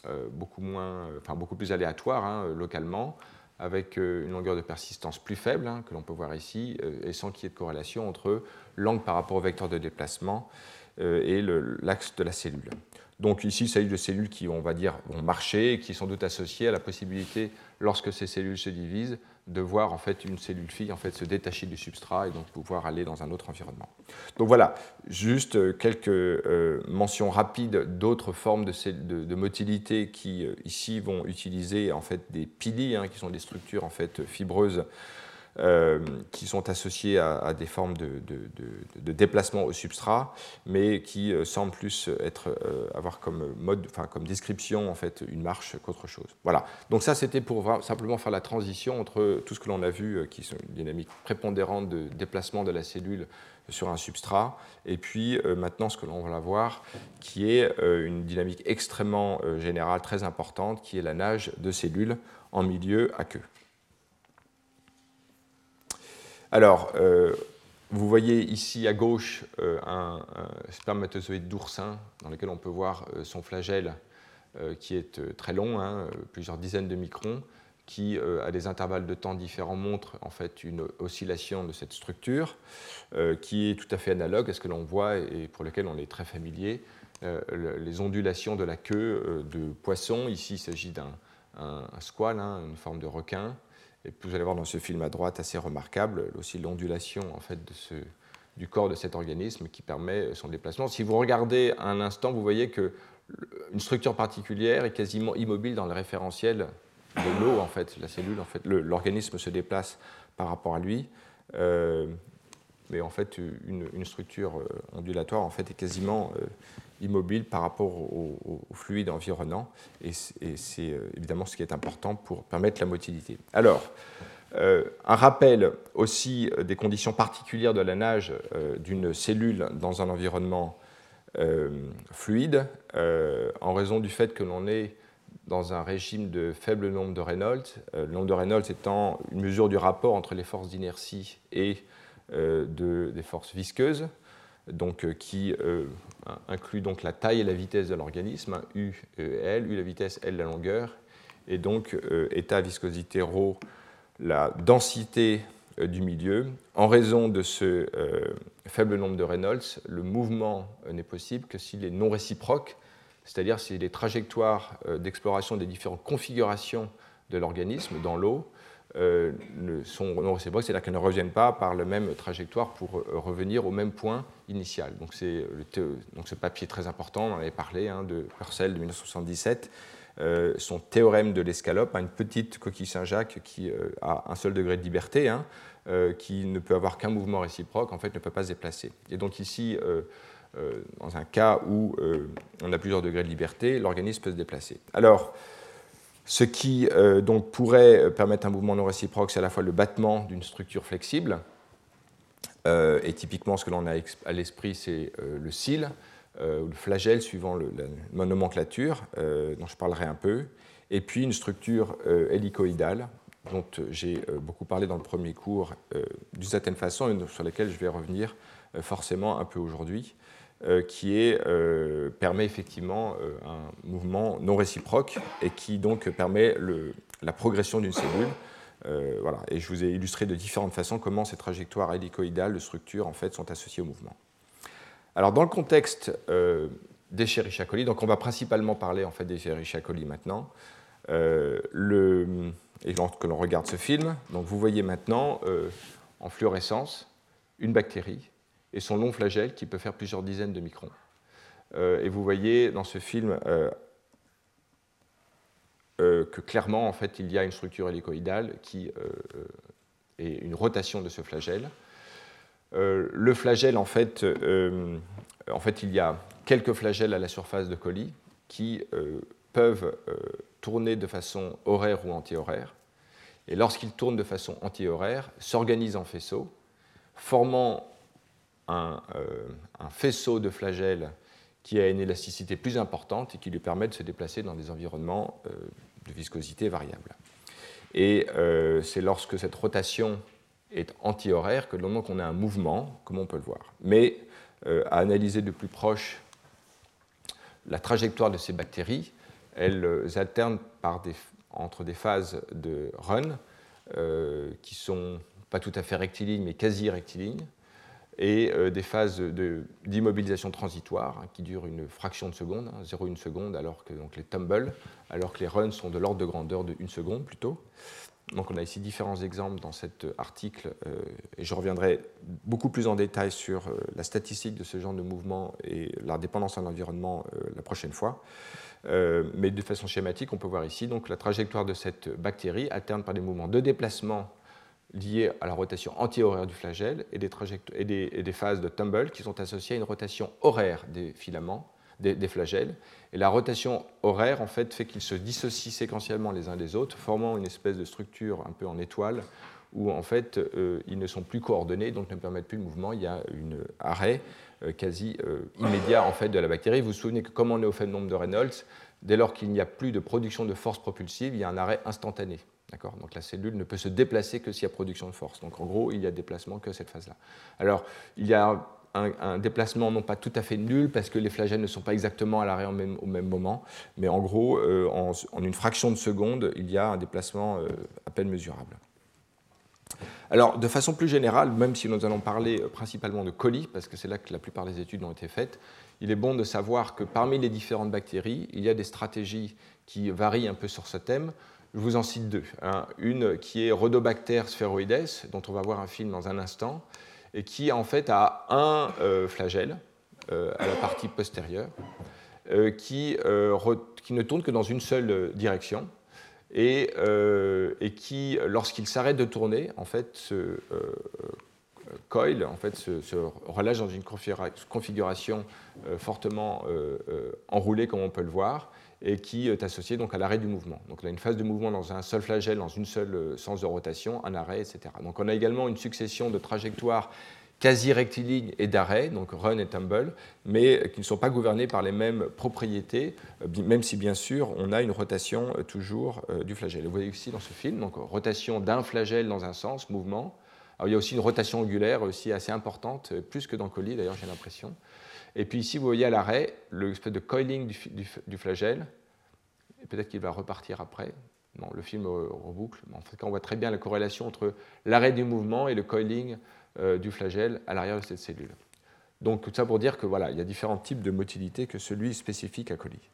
euh, beaucoup moins, enfin beaucoup plus aléatoire hein, localement, avec une longueur de persistance plus faible, hein, que l'on peut voir ici, et sans qu'il y ait de corrélation entre l'angle par rapport au vecteur de déplacement et l'axe de la cellule. Donc ici, il s'agit de cellules qui, on va dire, vont marcher et qui sont doute associées à la possibilité, lorsque ces cellules se divisent, de voir en fait une cellule fille en fait se détacher du substrat et donc pouvoir aller dans un autre environnement. Donc voilà, juste euh, quelques euh, mentions rapides d'autres formes de, motilité qui euh, ici vont utiliser en fait des piliers, hein, qui sont des structures en fait fibreuses euh, qui sont associés à, des formes de, déplacement au substrat, mais qui euh, semblent plus être, euh, avoir comme mode, comme description en fait une marche qu'autre chose. Voilà. Donc ça c'était pour simplement faire la transition entre tout ce que l'on a vu, qui sont une dynamique prépondérante de déplacement de la cellule sur un substrat, et puis maintenant ce que l'on va voir, qui est une dynamique extrêmement générale, très importante, qui est la nage de cellules en milieu aqueux. Alors, euh, vous voyez ici à gauche euh, un, spermatozoïde d'oursin dans lequel on peut voir euh, son flagelle qui est très long, hein, plusieurs dizaines de microns, qui, à des intervalles de temps différents, montre en fait une oscillation de cette structure, qui est tout à fait analogue à ce que l'on voit et pour lequel on est très familier, les ondulations de la queue de poisson. Ici, il s'agit d'un squale, hein, une forme de requin, et vous allez voir dans ce film à droite, assez remarquable, aussi l'ondulation en fait, de ce, du corps de cet organisme qui permet son déplacement. Si vous regardez un instant, vous voyez que une structure particulière est quasiment immobile dans le référentiel de l'eau, en fait. La cellule, en fait, l'organisme se déplace par rapport à lui. Euh, mais en fait, une, structure euh, ondulatoire en fait, est quasiment euh, immobile par rapport au, fluide environnant, et c'est euh, évidemment ce qui est important pour permettre la motilité. Alors, un rappel aussi des conditions particulières de la nage d'une cellule dans un environnement fluide, en raison du fait que l'on est dans un régime de faible nombre de Reynolds, le nombre de Reynolds étant une mesure du rapport entre les forces d'inertie et des forces visqueuses, donc, qui inclut donc la taille et la vitesse de l'organisme, U et L, U la vitesse, L la longueur, et donc état viscosité ρ la densité euh, du milieu. En raison de ce euh, faible nombre de Reynolds, le mouvement euh, n'est possible que s'il est non réciproque, c'est-à-dire si les trajectoires d'exploration des différentes configurations de l'organisme dans l'eau sont non réciproques, c'est-à-dire qu'elles ne reviennent pas par la même trajectoire pour revenir au même point initial. Donc, donc ce papier très important, on en avait parlé, hein, de Purcell de 1977, euh, son théorème de l'escalope, une petite coquille Saint-Jacques qui euh, a un seul degré de liberté, hein, euh, qui ne peut avoir qu'un mouvement réciproque, en fait ne peut pas se déplacer. Et donc ici, dans un cas où on a plusieurs degrés de liberté, l'organisme peut se déplacer. Alors, ce qui donc pourrait permettre un mouvement non réciproque, c'est à la fois le battement d'une structure flexible, et typiquement ce que l'on a à l'esprit, c'est le cil, euh, ou le flagelle suivant la nomenclature, euh, dont je parlerai un peu, et puis une structure euh, hélicoïdale, dont j'ai beaucoup parlé dans le premier cours d'une certaine façon, et sur laquelle je vais revenir forcément un peu aujourd'hui, qui est, permet effectivement un mouvement non réciproque et qui donc permet la progression d'une cellule. voilà. Et je vous ai illustré de différentes façons comment ces trajectoires hélicoïdales de structure en fait, sont associées au mouvement. Alors, dans le contexte euh, d'Escherichia coli, donc on va principalement parler en fait maintenant, euh, et que l'on regarde ce film, donc vous voyez maintenant euh, en fluorescence une bactérie et son long flagelle qui peut faire plusieurs dizaines de microns. et vous voyez dans ce film que clairement, en fait, il y a une structure hélicoïdale qui est une rotation de ce flagelle. Euh, le flagelle, en fait, euh, en fait, il y a quelques flagelles à la surface de colis qui euh, peuvent tourner de façon horaire ou anti-horaire. Et lorsqu'ils tournent de façon anti-horaire, s'organisent en faisceaux, formant un, faisceau de flagelles qui a une élasticité plus importante et qui lui permet de se déplacer dans des environnements de viscosité variable. Et c'est lorsque cette rotation est anti-horaire que moment qu'on a un mouvement, comme on peut le voir. Mais euh, à analyser de plus proche la trajectoire de ces bactéries, elles euh, alternent entre des phases de run euh, qui sont pas tout à fait rectilignes mais quasi rectilignes et des phases d'immobilisation transitoire hein, qui durent une fraction de seconde, 0,1 hein, seconde, alors que donc, les tumbles, alors que les runs sont de l'ordre de grandeur de 1 seconde plutôt. Donc on a ici différents exemples dans cet article euh, et je reviendrai beaucoup plus en détail sur euh, la statistique de ce genre de mouvement et la dépendance à l'environnement euh, la prochaine fois. mais de façon schématique, on peut voir ici donc, la trajectoire de cette bactérie alterne par des mouvements de déplacement liés à la rotation anti-horaire du flagelle et des, phases de tumble qui sont associées à une rotation horaire des filaments des, flagelles. Et la rotation horaire, en fait, fait qu'ils se dissocient séquentiellement les uns des autres, formant une espèce de structure un peu en étoile, où en fait, euh, ils ne sont plus coordonnés, donc ne permettent plus le mouvement. Il y a un arrêt euh, quasi euh, immédiat en fait, de la bactérie. Vous vous souvenez que comme on est au faible nombre de Reynolds, dès lors qu'il n'y a plus de production de force propulsive, il y a un arrêt instantané. Donc la cellule ne peut se déplacer que s'il y a production de force. Donc en gros, il y a déplacement que cette phase-là. Alors, il y a un, déplacement non pas tout à fait nul parce que les flagelles ne sont pas exactement à l'arrêt au même moment, mais en gros, euh, en, une fraction de seconde, il y a un déplacement euh, à peine mesurable. Alors, de façon plus générale, même si nous allons parler euh, principalement de colis, parce que c'est là que la plupart des études ont été faites, il est bon de savoir que parmi les différentes bactéries, il y a des stratégies qui varient un peu sur ce thème. Je vous en cite deux. Hein. Une qui est Rhodobacter spheroides, dont on va voir un film dans un instant, et qui en fait a un euh, flagelle euh, à la partie postérieure euh, qui, qui, ne tourne que dans une seule direction et, qui, lorsqu'il s'arrête de tourner, en fait, se coil en fait, se, relâche dans une configuration fortement enroulée, comme on peut le voir, et qui est associé donc à l'arrêt du mouvement. Donc on a une phase de mouvement dans un seul flagelle, dans une seule euh, sens de rotation, un arrêt, etc. Donc on a également une succession de trajectoires quasi rectilignes et d'arrêt, donc run et tumble, mais qui ne sont pas gouvernés par les mêmes propriétés, même si bien sûr on a une rotation toujours du flagelle. Vous voyez ici dans ce film, donc rotation d'un flagelle dans un sens, mouvement. il y a aussi une rotation angulaire aussi assez importante, plus que dans colis d'ailleurs j'ai l'impression. Et puis ici, vous voyez à l'arrêt l'espèce de coiling du, flagelle. Peut-être qu'il va repartir après. Non, le film reboucle. En fait, on voit très bien la corrélation entre l'arrêt du mouvement et le coiling euh, du flagelle à l'arrière de cette cellule. Donc tout ça pour dire que voilà, il y a différents types de motilité que celui spécifique à colis.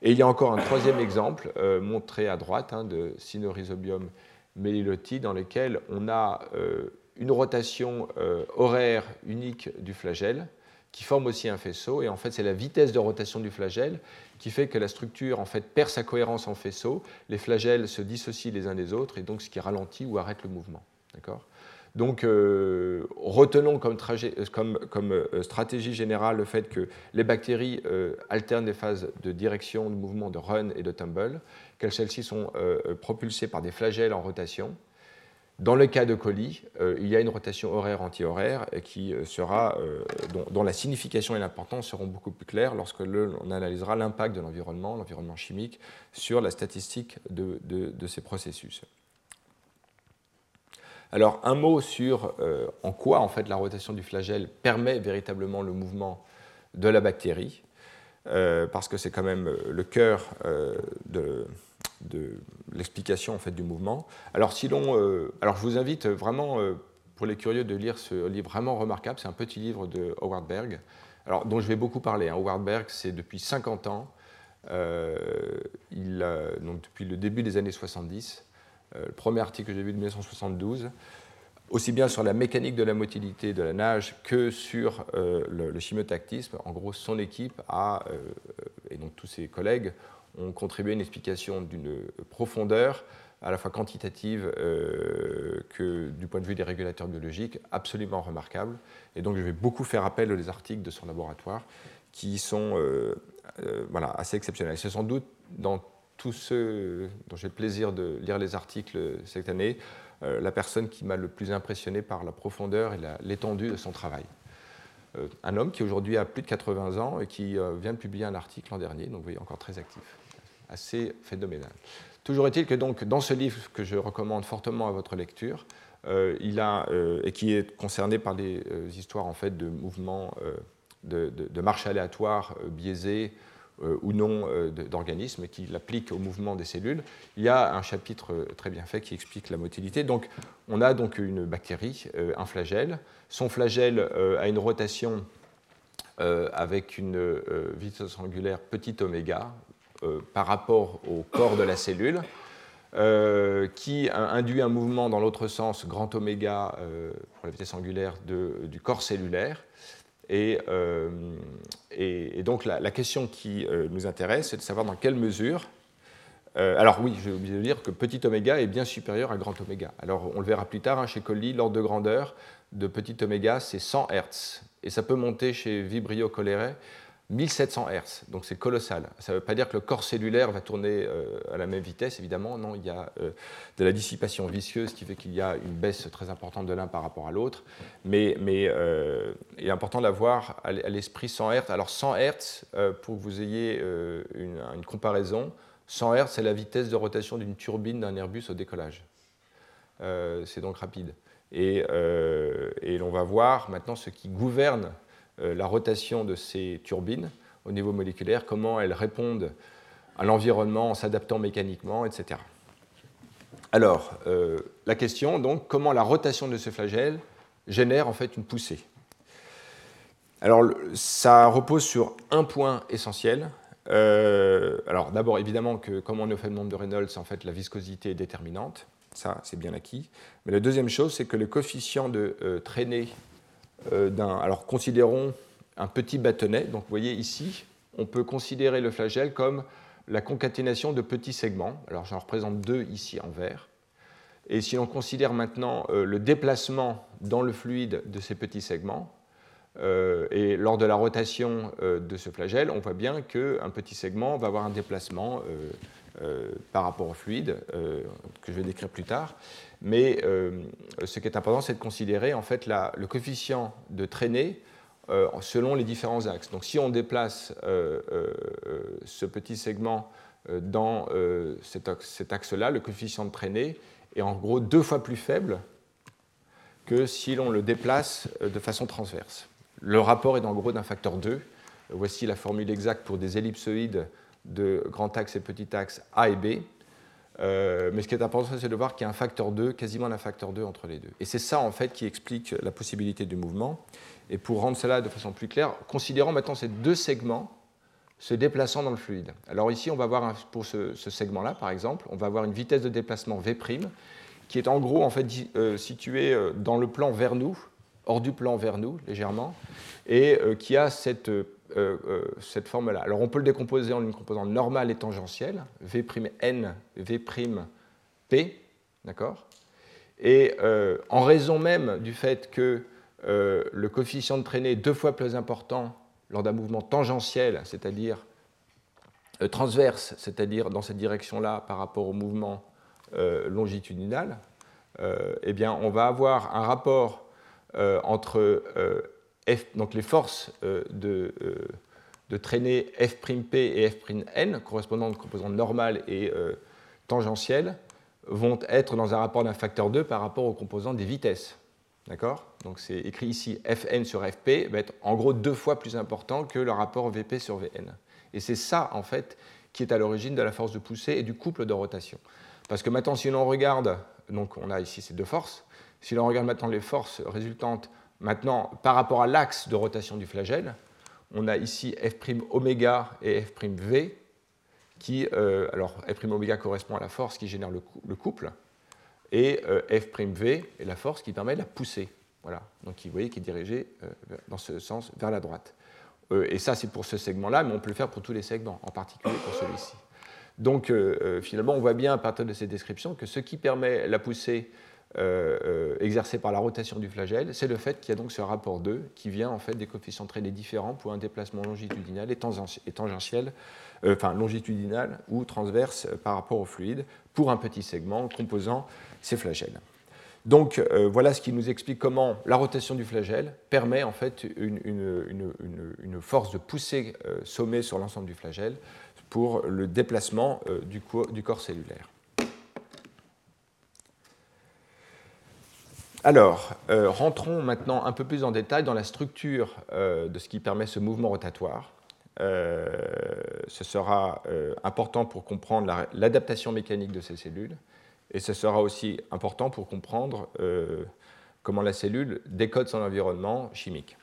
Et il y a encore un troisième exemple euh, montré à droite hein, de Cynorhizobium meliloti dans lequel on a euh, une rotation horaire unique du flagelle qui forme aussi un faisceau. Et en fait, c'est la vitesse de rotation du flagelle qui fait que la structure en fait, perd sa cohérence en faisceau. Les flagelles se dissocient les uns des autres, et donc ce qui ralentit ou arrête le mouvement. D'accord? Donc, euh, retenons comme, comme euh, stratégie générale le fait que les bactéries euh, alternent des phases de direction, de mouvement, de run et de tumble, qu'elles celles-ci sont propulsées par des flagelles en rotation, dans le cas de colis, euh, il y a une rotation horaire-anti-horaire qui euh, sera, euh, dont, la signification et l'importance seront beaucoup plus claires lorsque l'on analysera l'impact de l'environnement, l'environnement chimique, sur la statistique de, ces processus. Alors, un mot sur en quoi en fait la rotation du flagelle permet véritablement le mouvement de la bactérie, parce que c'est quand même le cœur de, de l'explication en fait, du mouvement. Alors, si euh, alors je vous invite vraiment, euh, pour les curieux, de lire ce livre vraiment remarquable. C'est un petit livre de Howard Berg, alors, dont je vais beaucoup parler. Hein. Howard Berg, c'est depuis 50 ans, euh, donc depuis le début des années 70, le premier article que j'ai vu de 1972, aussi bien sur la mécanique de la motilité de la nage que sur le, le, chimiotactisme. En gros, son équipe a, et donc tous ses collègues ont contribué à une explication d'une profondeur à la fois quantitative euh, que du point de vue des régulateurs biologiques, absolument remarquable. Et donc je vais beaucoup faire appel aux articles de son laboratoire qui sont euh, euh, voilà, assez exceptionnels. C'est sans doute dans tous ceux dont j'ai le plaisir de lire les articles cette année, la personne qui m'a le plus impressionné par la profondeur et l'étendue de son travail. un homme qui aujourd'hui a plus de 80 ans et qui vient de publier un article l'an dernier, donc vous voyez, encore très actif assez phénoménal. Toujours est-il que donc, dans ce livre que je recommande fortement à votre lecture, euh, il a, euh, et qui est concerné par des euh, histoires en fait, de mouvements de, de, marche aléatoire biaisés ou non d'organismes, et qui l'applique au mouvement des cellules, il y a un chapitre très bien fait qui explique la motilité. Donc, on a donc une bactérie, un flagelle. Son flagelle a une rotation avec une vitesse angulaire petit oméga, par rapport au corps de la cellule, euh, qui induit un mouvement dans l'autre sens, grand oméga euh, pour la vitesse angulaire du corps cellulaire. Et, donc la, question qui nous intéresse, c'est de savoir dans quelle mesure. alors oui, j'ai oublié de dire que petit oméga est bien supérieur à grand oméga. Alors on le verra plus tard, hein, chez Colli, l'ordre de grandeur de petit oméga, c'est 100 Hz. Et ça peut monter chez Vibrio cholerae 1700 Hz, donc c'est colossal. Ça ne veut pas dire que le corps cellulaire va tourner euh, à la même vitesse, évidemment, non, il y a euh, de la dissipation visqueuse qui fait qu'il y a une baisse très importante de l'un par rapport à l'autre, mais, euh, il est important d'avoir à l'esprit 100 Hz. Alors 100 Hz, pour que vous ayez une, comparaison, 100 Hz, c'est la vitesse de rotation d'une turbine d'un Airbus au décollage. c'est donc rapide. Et, et l'on va voir maintenant ce qui gouverne la rotation de ces turbines au niveau moléculaire, comment elles répondent à l'environnement en s'adaptant mécaniquement, etc. Alors, euh, la question, donc, comment la rotation de ce flagelle génère en fait une poussée? Alors, ça repose sur un point essentiel. Euh, alors, d'abord, évidemment, que comme on est fait le nombre de Reynolds, en fait, la viscosité est déterminante. Ça, c'est bien acquis. Mais la deuxième chose, c'est que le coefficient de traînée euh, d'un. Alors considérons un petit bâtonnet. Donc vous voyez ici, on peut considérer le flagelle comme la concaténation de petits segments. Alors j'en représente deux ici en vert. Et si l'on considère maintenant euh, le déplacement dans le fluide de ces petits segments, euh, et lors de la rotation de ce flagelle, on voit bien qu'un petit segment va avoir un déplacement par rapport au fluide, que je vais décrire plus tard. Mais ce qui est important, c'est de considérer en fait le coefficient de traînée selon les différents axes. Donc si on déplace ce petit segment dans cet axe-là, le coefficient de traînée est en gros deux fois plus faible que si l'on le déplace de façon transverse. Le rapport est en gros d'un facteur 2. Voici la formule exacte pour des ellipsoïdes de grand axe et petit axe A et B. Euh, mais ce qui est important, c'est de voir qu'il y a un facteur 2, quasiment un facteur 2 entre les deux. Et c'est ça, en fait, qui explique la possibilité du mouvement. Et pour rendre cela de façon plus claire, considérons maintenant ces deux segments se déplaçant dans le fluide. Alors ici, on va voir, pour ce, segment-là, par exemple, on va avoir une vitesse de déplacement V', qui est en gros, en fait, euh, située euh, dans le plan vers nous, hors du plan vers nous, légèrement, et qui a cette euh, euh, cette forme-là. Alors on peut le décomposer en une composante normale et tangentielle, V'N, V'P, d'accord? Et euh, en raison même du fait que le coefficient de traînée est deux fois plus important lors d'un mouvement tangentiel, c'est-à-dire transverse, c'est-à-dire dans cette direction-là par rapport au mouvement longitudinal, eh bien on va avoir un rapport entre donc les forces euh, de, euh, de, traînée F'P et F'N, correspondant aux composantes normales et euh, tangentielles, vont être dans un rapport d'un facteur 2 par rapport aux composantes des vitesses. D'accord? Donc c'est écrit ici Fn sur Fp va être en gros deux fois plus important que le rapport Vp sur Vn. Et c'est ça, en fait, qui est à l'origine de la force de poussée et du couple de rotation. Parce que maintenant, si l'on regarde, donc on a ici ces deux forces, si l'on regarde maintenant les forces résultantes Maintenant, par rapport à l'axe de rotation du flagelle, on a ici F' oméga et F' V, qui, euh, alors F' oméga correspond à la force qui génère le, couple, et euh, F' V est la force qui permet de la pousser. Voilà, donc vous voyez qui est dirigé euh, dans ce sens vers la droite. et ça, c'est pour ce segment-là, mais on peut le faire pour tous les segments, en particulier pour celui-ci. Donc, finalement, on voit bien à partir de ces descriptions que ce qui permet la poussée euh, euh, exercé par la rotation du flagelle, c'est le fait qu'il y a donc ce rapport 2 qui vient en fait des coefficients de traînée différents pour un déplacement longitudinal et, tangentiel, euh, enfin longitudinal ou transverse par rapport au fluide pour un petit segment composant ces flagelles. Donc voilà ce qui nous explique comment la rotation du flagelle permet en fait une, force de poussée sommée sur l'ensemble du flagelle pour le déplacement du corps cellulaire. Alors, euh, rentrons maintenant un peu plus en détail dans la structure euh, de ce qui permet ce mouvement rotatoire. Euh, ce sera important pour comprendre l'adaptation mécanique de ces cellules et ce sera aussi important pour comprendre comment la cellule décode son environnement chimique,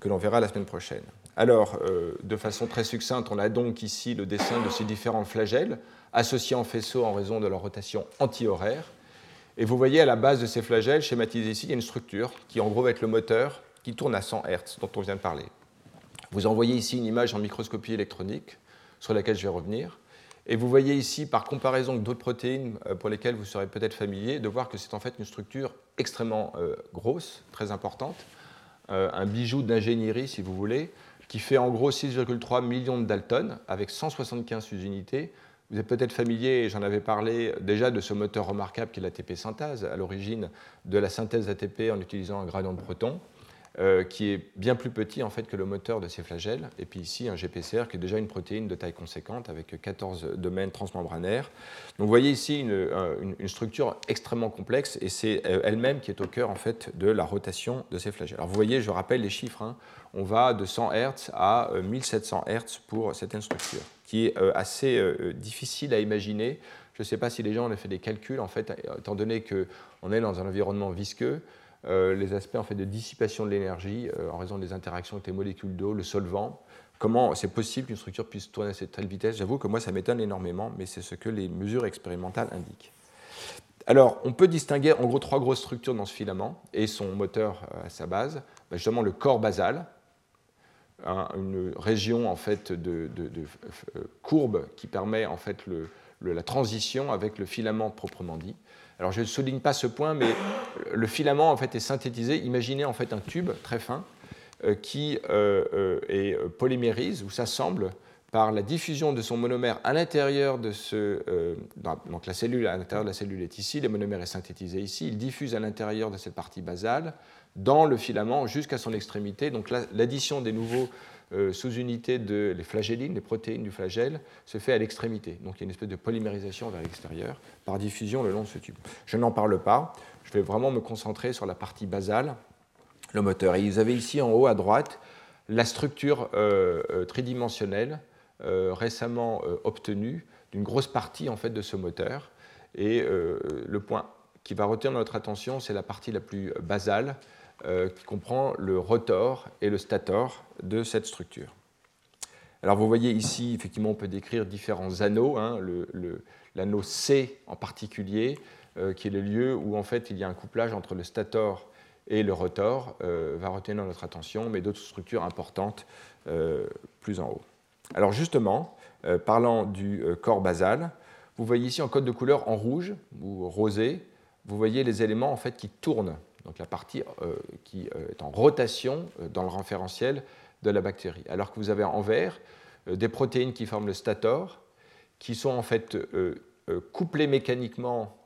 que l'on verra la semaine prochaine. Alors, de façon très succincte, on a donc ici le dessin de ces différents flagelles associés en faisceau en raison de leur rotation anti-horaire et vous voyez à la base de ces flagelles, schématisés ici, il y a une structure qui en gros va être le moteur qui tourne à 100 Hz dont on vient de parler. Vous envoyez ici une image en microscopie électronique sur laquelle je vais revenir. Et vous voyez ici, par comparaison avec d'autres protéines euh, pour lesquelles vous serez peut-être familier, de voir que c'est en fait une structure extrêmement euh, grosse, très importante, euh, un bijou d'ingénierie si vous voulez, qui fait en gros 6,3 millions de Dalton avec 175 unités vous êtes peut-être familier, j'en avais parlé déjà, de ce moteur remarquable qui est l'ATP synthase, à l'origine de la synthèse d'ATP en utilisant un gradient de proton, euh, qui est bien plus petit en fait que le moteur de ces flagelles. Et puis ici, un GPCR qui est déjà une protéine de taille conséquente avec 14 domaines transmembranaires. Donc vous voyez ici une, euh, structure extrêmement complexe et c'est euh, elle-même qui est au cœur en fait de la rotation de ces flagelles. Alors vous voyez, je rappelle les chiffres, hein. on va de 100 Hz à 1700 Hz pour certaines structures qui est euh, assez euh, euh, difficile à imaginer. Je ne sais pas si les gens ont fait des calculs, en fait, étant donné qu'on est dans un environnement visqueux, les aspects en fait, de dissipation de l'énergie en raison des interactions avec les molécules d'eau, le solvant, comment c'est possible qu'une structure puisse tourner à cette telle vitesse? J'avoue que moi, ça m'étonne énormément, mais c'est ce que les mesures expérimentales indiquent. Alors, on peut distinguer en gros trois grosses structures dans ce filament et son moteur à sa base. Bah, justement, le corps basal, une région en fait de, euh, courbe qui permet en fait la transition avec le filament proprement dit. Alors je ne souligne pas ce point, mais le filament en fait est synthétisé. Imaginez en fait un tube très fin euh, qui euh, est polymérise ou s'assemble par la diffusion de son monomère à l'intérieur de ce. Donc la cellule, à l'intérieur de la cellule est ici, le monomère est synthétisé ici, il diffuse à l'intérieur de cette partie basale dans le filament jusqu'à son extrémité. Donc l'addition des nouveaux euh, sous-unités de les flagellines, les protéines du flagelle, se fait à l'extrémité. Donc il y a une espèce de polymérisation vers l'extérieur par diffusion le long de ce tube. Je n'en parle pas, je vais vraiment me concentrer sur la partie basale, le moteur. Et vous avez ici en haut à droite la structure euh, tridimensionnelle euh, récemment euh, obtenu d'une grosse partie en fait, de ce moteur. Et le point qui va retenir notre attention, c'est la partie la plus basale, qui comprend le rotor et le stator de cette structure. Alors vous voyez ici, effectivement, on peut décrire différents anneaux, hein, l'anneau C en particulier, qui est le lieu où en fait il y a un couplage entre le stator et le rotor, va retenir notre attention, mais d'autres structures importantes plus en haut. Alors justement, euh, parlant du euh, corps basal, vous voyez ici en code de couleur en rouge ou rosé, vous voyez les éléments en fait qui tournent, donc la partie euh, qui est en rotation dans le référentiel de la bactérie. Alors que vous avez en vert des protéines qui forment le stator, qui sont en fait couplées mécaniquement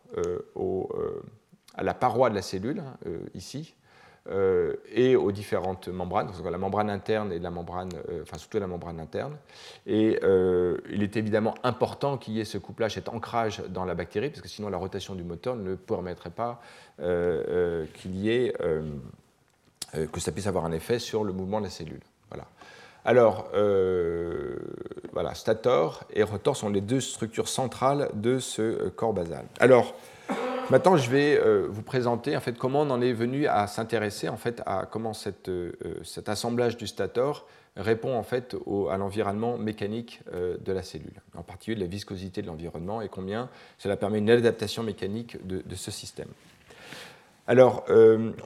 à la paroi de la cellule, hein, ici, euh, et aux différentes membranes, la membrane interne et la membrane, euh, enfin surtout la membrane interne. Et euh, il est évidemment important qu'il y ait ce couplage, cet ancrage dans la bactérie, parce que sinon la rotation du moteur ne permettrait pas qu'il y ait, que ça puisse avoir un effet sur le mouvement de la cellule. Voilà. Alors, voilà, stator et rotor sont les deux structures centrales de ce corps basal. Alors, Maintenant, je vais euh, vous présenter en fait, comment on en est venu à s'intéresser en fait, à comment euh, euh, cet assemblage du stator répond en fait à l'environnement mécanique de la cellule, en particulier la viscosité de l'environnement et combien cela permet une adaptation mécanique de, ce système. Alors,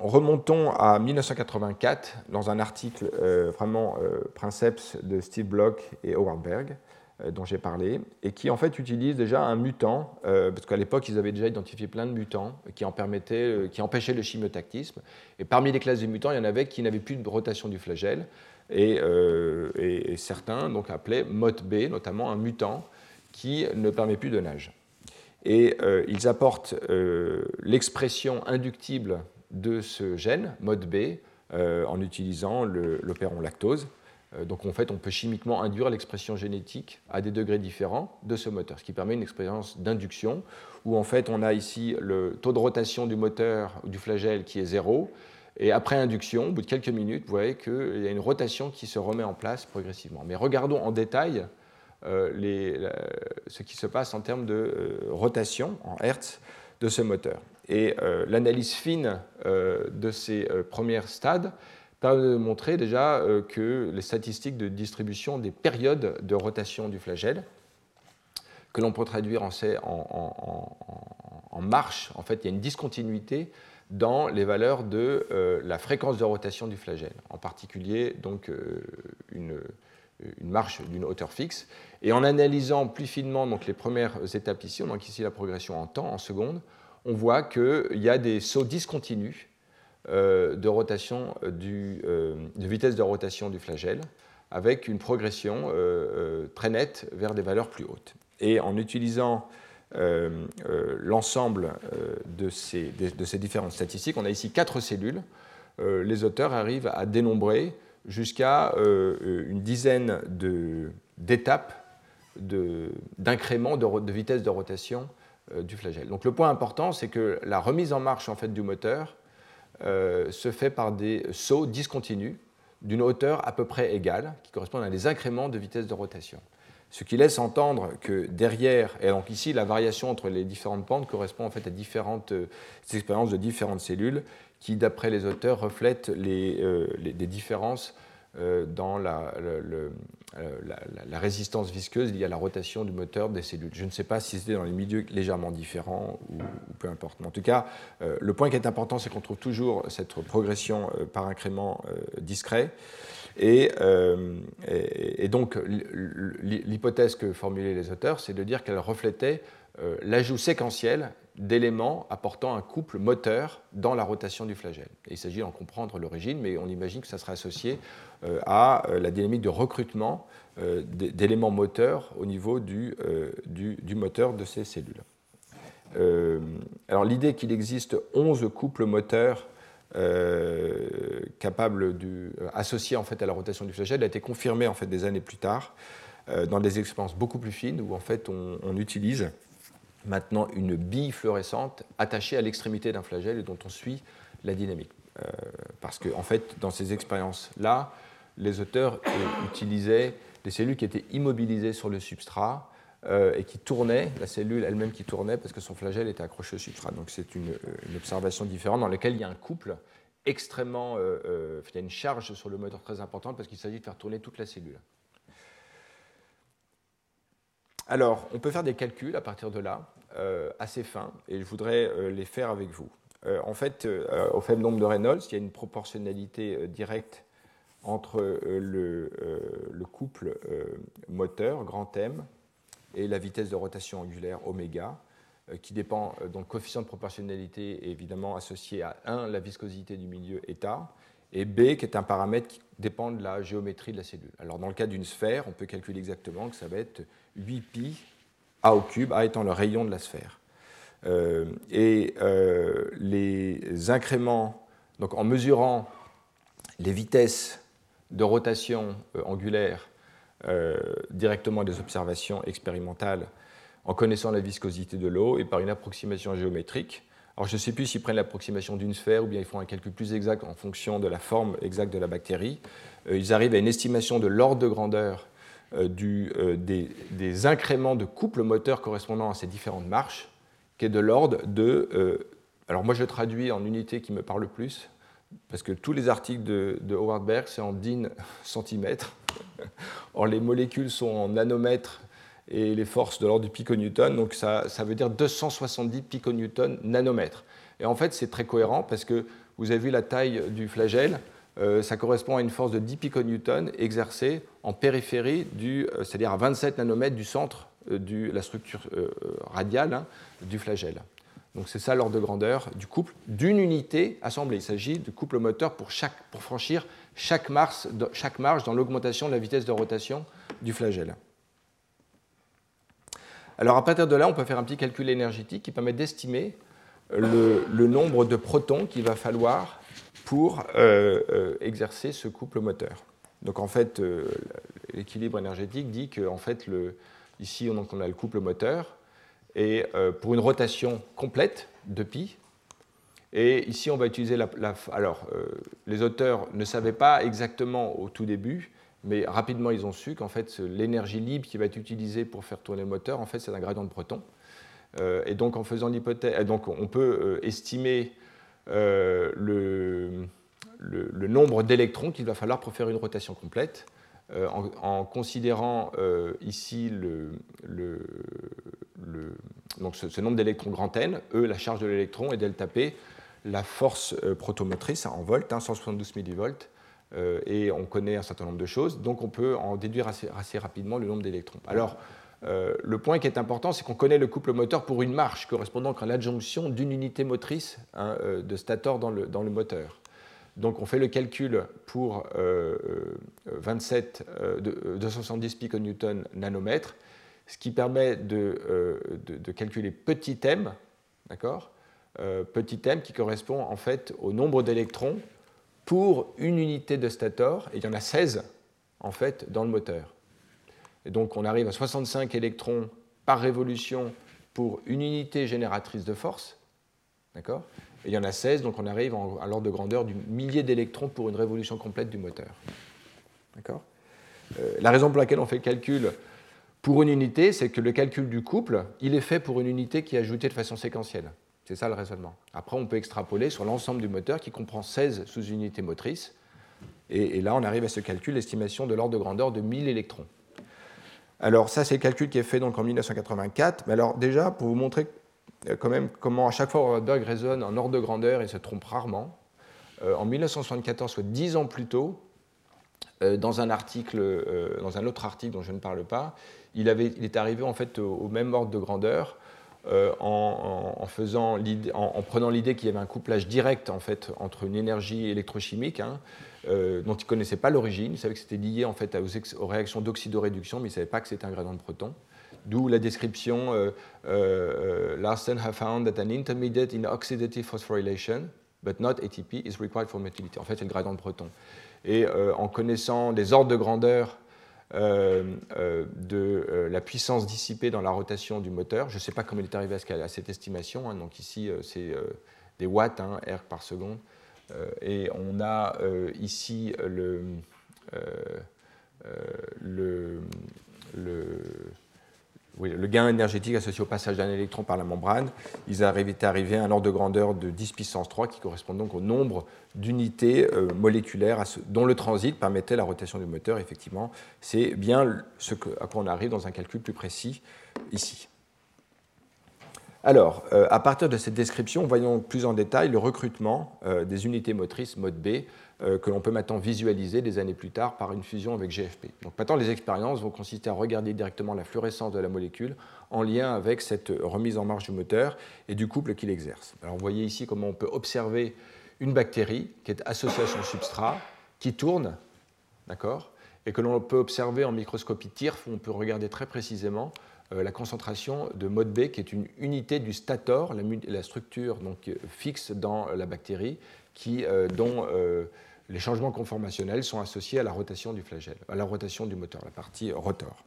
remontons à 1984 dans un article vraiment Princeps de Steve Block et Howard Berg. Euh, dont j'ai parlé, et qui en fait utilise déjà un mutant, euh, parce qu'à l'époque ils avaient déjà identifié plein de mutants qui, en permettaient, euh, qui empêchaient le chimiotactisme. Et parmi les classes de mutants, il y en avait qui n'avaient plus de rotation du flagelle, et, certains donc appelaient MOT-B, notamment un mutant qui ne permet plus de nage. Et ils apportent l'expression inductible de ce gène, MOT-B, en utilisant l'opéron lactose. Euh, donc en fait, on peut chimiquement induire l'expression génétique à des degrés différents de ce moteur, ce qui permet une expérience d'induction où en fait on a ici le taux de rotation du moteur ou du flagelle qui est zéro. Et après induction, au bout de quelques minutes, vous voyez qu'il y a une rotation qui se remet en place progressivement. Mais regardons en détail euh, ce qui se passe en termes de euh, rotation en Hertz de ce moteur. Et l'analyse fine de ces premiers stades permet montrer déjà euh, que les statistiques de distribution des périodes de rotation du flagelle, que l'on peut traduire en, en, marche, en fait, il y a une discontinuité dans les valeurs de euh, la fréquence de rotation du flagelle, en particulier donc euh, une, marche d'une hauteur fixe. Et en analysant plus finement donc, les premières étapes ici, on donc ici la progression en temps, en secondes, on voit qu'il y a des sauts discontinus euh, de rotation euh, du, euh, vitesse de rotation du flagelle avec une progression très nette vers des valeurs plus hautes. Et en utilisant l'ensemble de ces, de, ces, différentes statistiques, on a ici quatre cellules. les auteurs arrivent à dénombrer jusqu'à une dizaine d'étapes d'incrément de, de, vitesse de rotation du flagelle. Donc le point important, c'est que la remise en marche en fait, du moteur euh, se fait par des sauts discontinus d'une hauteur à peu près égale, qui correspondent à des incréments de vitesse de rotation. Ce qui laisse entendre que derrière, et donc ici la variation entre les différentes pentes correspond en fait à différentes euh, expériences de différentes cellules qui, d'après les auteurs, reflètent les, euh, des différences euh, dans euh, la, résistance visqueuse liée à la rotation du moteur des cellules. Je ne sais pas si c'était dans les milieux légèrement différents ou, peu importe. Mais en tout cas, euh, le point qui est important, c'est qu'on trouve toujours cette progression par incrément discret. Et, et donc, l'hypothèse que formulaient les auteurs, c'est de dire qu'elle reflétait l'ajout séquentiel d'éléments apportant un couple moteur dans la rotation du flagelle. il s'agit d'en comprendre l'origine, mais on imagine que ça sera associé euh, à euh, la dynamique de recrutement euh, d'éléments moteurs au niveau du, du, moteur de ces cellules. alors l'idée qu'il existe 11 couples moteurs capables de, associés en fait à la rotation du flagelle a été confirmée en fait des années plus tard dans des expériences beaucoup plus fines où en fait on utilise maintenant une bille fluorescente attachée à l'extrémité d'un flagelle et dont on suit la dynamique. Euh, parce que, en fait, dans ces expériences-là, les auteurs utilisaient des cellules qui étaient immobilisées sur le substrat euh, et qui tournaient, la cellule elle-même qui tournait parce que son flagelle était accroché au substrat. Donc c'est une, observation différente dans laquelle il y a un couple extrêmement, euh, il y a une charge sur le moteur très importante parce qu'il s'agit de faire tourner toute la cellule. Alors, on peut faire des calculs à partir de là. Euh, assez fins et je voudrais euh, les faire avec vous. Euh, en fait, au faible nombre de Reynolds, il y a une proportionnalité directe entre le, couple moteur, grand M, et la vitesse de rotation angulaire oméga, qui dépend, donc le coefficient de proportionnalité est évidemment associé à 1, la viscosité du milieu état, et B, qui est un paramètre qui dépend de la géométrie de la cellule. Alors dans le cas d'une sphère, on peut calculer exactement que ça va être 8pi a au cube, A étant le rayon de la sphère. Euh, et euh, les incréments, donc en mesurant les vitesses de rotation euh, angulaire directement des observations expérimentales, en connaissant la viscosité de l'eau et par une approximation géométrique. Alors je ne sais plus s'ils prennent l'approximation d'une sphère ou bien ils font un calcul plus exact en fonction de la forme exacte de la bactérie. ils arrivent à une estimation de l'ordre de grandeur du, euh, des, incréments de couple moteur correspondant à ces différentes marches, qui est de l'ordre de... Euh, alors moi je traduis en unité qui me parle le plus, parce que tous les articles de, Howard Berg, c'est en din centimètres. Or les molécules sont en nanomètres et les forces de l'ordre du piconewton, donc ça, ça veut dire 270 piconewton nanomètres. Et en fait, c'est très cohérent parce que vous avez vu la taille du flagelle, euh, ça correspond à une force de 10 piconewtons exercée en périphérie, du, euh, c'est-à-dire à 27 nanomètres du centre euh, de la structure radiale hein, du flagelle. Donc c'est ça l'ordre de grandeur du couple d'une unité assemblée. Il s'agit du couple moteur pour, franchir chaque marge, chaque marge dans l'augmentation de la vitesse de rotation du flagelle. Alors à partir de là, on peut faire un petit calcul énergétique qui permet d'estimer le nombre de protons qu'il va falloir pour euh, euh, exercer ce couple moteur. Donc en fait, euh, l'équilibre énergétique dit qu'en fait, le, ici on, on, a le couple moteur, et pour une rotation complète de pi, et ici on va utiliser la... alors, les auteurs ne savaient pas exactement au tout début, mais rapidement ils ont su qu'en fait l'énergie libre qui va être utilisée pour faire tourner le moteur, en fait c'est un gradient de proton. et donc en faisant l'hypothèse, donc on peut estimer euh, le, nombre d'électrons qu'il va falloir pour faire une rotation complète, euh, en, considérant euh, ici le, donc ce, nombre d'électrons grand N, E la charge de l'électron et delta P la force protomotrice en volts, 172 hein, millivolts, et on connaît un certain nombre de choses, donc on peut en déduire assez, assez rapidement le nombre d'électrons. Alors, euh, le point qui est important, c'est qu'on connaît le couple moteur pour une marche correspondant à l'adjonction d'une unité motrice hein, euh, de stator dans le, moteur. Donc on fait le calcul pour 27, euh, 270 piconewton nanomètres, ce qui permet de, calculer petit m, d'accord Petit m qui correspond en fait au nombre d'électrons pour une unité de stator, et il y en a 16 en fait dans le moteur. Donc on arrive à 65 électrons par révolution pour une unité génératrice de force. D'accord? Et il y en a 16, donc on arrive à l'ordre de grandeur du millier d'électrons pour une révolution complète du moteur. D'accord? Euh, La raison pour laquelle on fait le calcul pour une unité, c'est que le calcul du couple, il est fait pour une unité qui est ajoutée de façon séquentielle. C'est ça le raisonnement. Après, on peut extrapoler sur l'ensemble du moteur qui comprend 16 sous-unités motrices. Et, et, là, on arrive à ce calcul, l'estimation de l'ordre de grandeur de 1000 électrons. Alors ça, c'est le calcul qui est fait donc en 1984. Mais alors déjà, pour vous montrer euh, quand même comment à chaque fois Berg résonne en ordre de grandeur et se trompe rarement, euh, en 1974, soit dix ans plus tôt, euh, dans un article, dans un autre article dont je ne parle pas, il, avait, il est arrivé en fait au, même ordre de grandeur en, prenant l'idée qu'il y avait un couplage direct en fait, entre une énergie électrochimique hein, dont il ne connaissait pas l'origine. Il savait que c'était lié en fait, aux, aux réactions d'oxydoréduction, mais il ne savait pas que c'était un gradient de proton. D'où la description euh, euh, Larsen have found that an intermediate in oxidative phosphorylation, but not ATP, is required for motility. En fait, c'est le gradient de proton. Et euh, en connaissant les ordres de grandeur de la puissance dissipée dans la rotation du moteur, je ne sais pas comment il est arrivé à, cette estimation, hein. donc ici c'est des watts, hein, R par seconde, et on a ici le, le, le le gain énergétique associé au passage d'un électron par la membrane, ils étaient arrivés à un ordre de grandeur de 10 puissance 3, qui correspond donc au nombre d'unités euh, moléculaires dont le transit permettait la rotation du moteur. Effectivement, c'est bien ce à quoi on arrive dans un calcul plus précis ici. Alors, euh, à partir de cette description, voyons plus en détail le recrutement euh, des unités motrices mode B euh, que l'on peut maintenant visualiser des années plus tard par une fusion avec GFP. Donc maintenant, les expériences vont consister à regarder directement la fluorescence de la molécule en lien avec cette remise en marche du moteur et du couple qu'il exerce. Alors vous voyez ici comment on peut observer une bactérie qui est associée à son substrat, qui tourne, d'accord, et que l'on peut observer en microscopie TIRF, où on peut regarder très précisément la concentration de mode B, qui est une unité du stator, la, structure donc, fixe dans la bactérie, qui, euh, dont euh, les changements conformationnels sont associés à la rotation du flagelle, à la rotation du moteur, la partie rotor.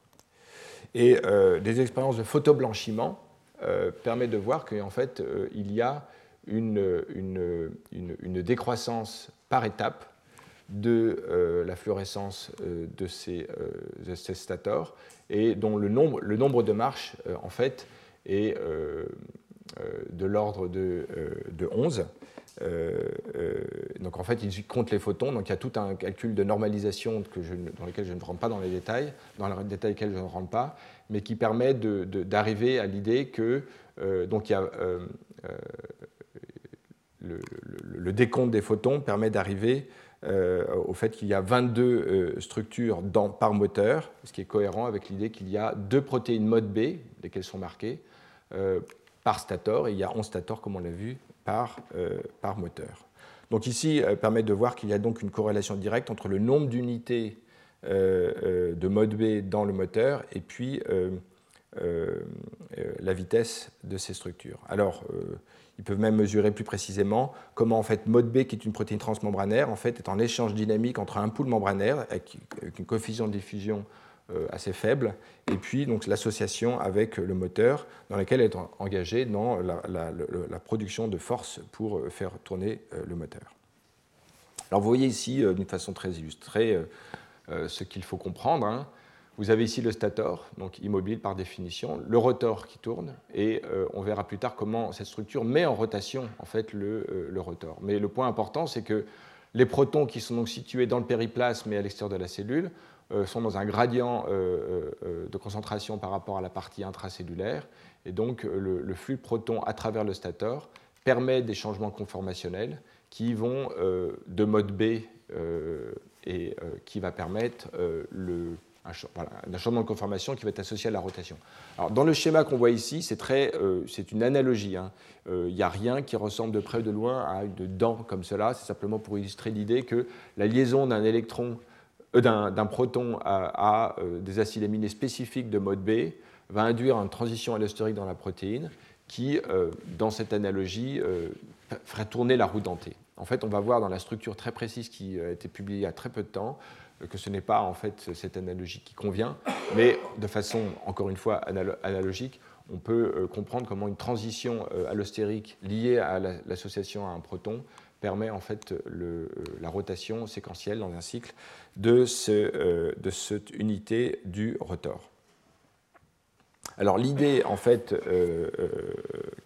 Et des expériences de photoblanchiment permettent de voir qu'en fait, il y a une, une, une, décroissance par étape de la fluorescence de ces, de, ces, stators et dont le nombre, le nombre de marches, euh, en fait, est euh, euh, de l'ordre de, de, 11. donc en fait, il compte les photons. Donc il y a tout un calcul de normalisation dans lequel je ne rentre pas dans les détails, dans les détails je ne rentre pas, mais qui permet d'arriver à l'idée que donc il y a le, décompte des photons permet d'arriver euh, au fait qu'il y a 22 euh, structures dans, par moteur, ce qui est cohérent avec l'idée qu'il y a deux protéines mode B, lesquelles sont marquées, euh, par stator, et il y a 11 stators, comme on l'a vu, par, par moteur. Donc ici, permet de voir qu'il y a donc une corrélation directe entre le nombre d'unités de mode B dans le moteur et puis la vitesse de ces structures. Alors, ils peuvent même mesurer plus précisément comment en fait mode B, qui est une protéine transmembranaire, en fait est en échange dynamique entre un pool membranaire avec, une coefficient de diffusion euh, assez faible, et puis donc l'association avec le moteur dans lequel elle est engagée dans la, production de force pour euh, faire tourner euh, le moteur. Alors vous voyez ici d'une façon très illustrée ce qu'il faut comprendre. Hein. Vous avez ici le stator, donc immobile par définition, le rotor qui tourne, et euh, on verra plus tard comment cette structure met en rotation en fait le, euh, rotor. Mais le point important, c'est que les protons qui sont donc situés dans le périplasme et à l'extérieur de la cellule euh, sont dans un gradient de concentration par rapport à la partie intracellulaire, et donc le, le, flux de protons à travers le stator permet des changements conformationnels qui vont de mode B et qui va permettre le un, changement de conformation qui va être associé à la rotation. Alors, dans le schéma qu'on voit ici, c'est euh, une analogie. Il hein. n'y euh, a rien qui ressemble de près ou de loin à une dent comme cela. C'est simplement pour illustrer l'idée que la liaison d'un électron, euh, d'un proton à, des acides aminés spécifiques de mode B va induire une transition allostérique dans la protéine qui, dans cette analogie, ferait tourner la roue dentée. En fait, on va voir dans la structure très précise qui a été publiée il y a très peu de temps que ce n'est pas en fait cette analogie qui convient, mais de façon encore une fois analogique, on peut euh, comprendre comment une transition euh, allostérique liée à l'association à un proton permet en fait euh, la rotation séquentielle dans un cycle de, ce, de cette unité du rotor. Alors l'idée en fait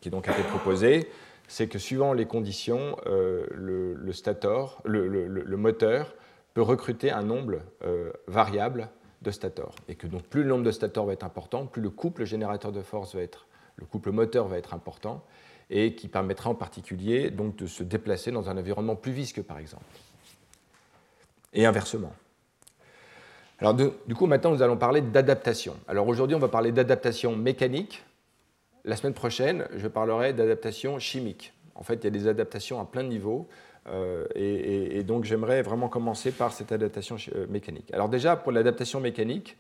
qui donc a été proposée, c'est que suivant les conditions, le, stator, le moteur peut recruter un nombre euh, variable de stators. Et que donc plus le nombre de stators va être important, plus le couple générateur de force va être, le couple moteur va être important, et qui permettra en particulier donc de se déplacer dans un environnement plus visqueux, par exemple. Et inversement. Alors du coup, maintenant, nous allons parler d'adaptation. Alors aujourd'hui, on va parler d'adaptation mécanique la semaine prochaine, je parlerai d'adaptation chimique. En fait, il y a des adaptations à plein de niveaux. Euh, et, donc, j'aimerais vraiment commencer par cette adaptation euh, mécanique. Alors déjà, pour l'adaptation mécanique,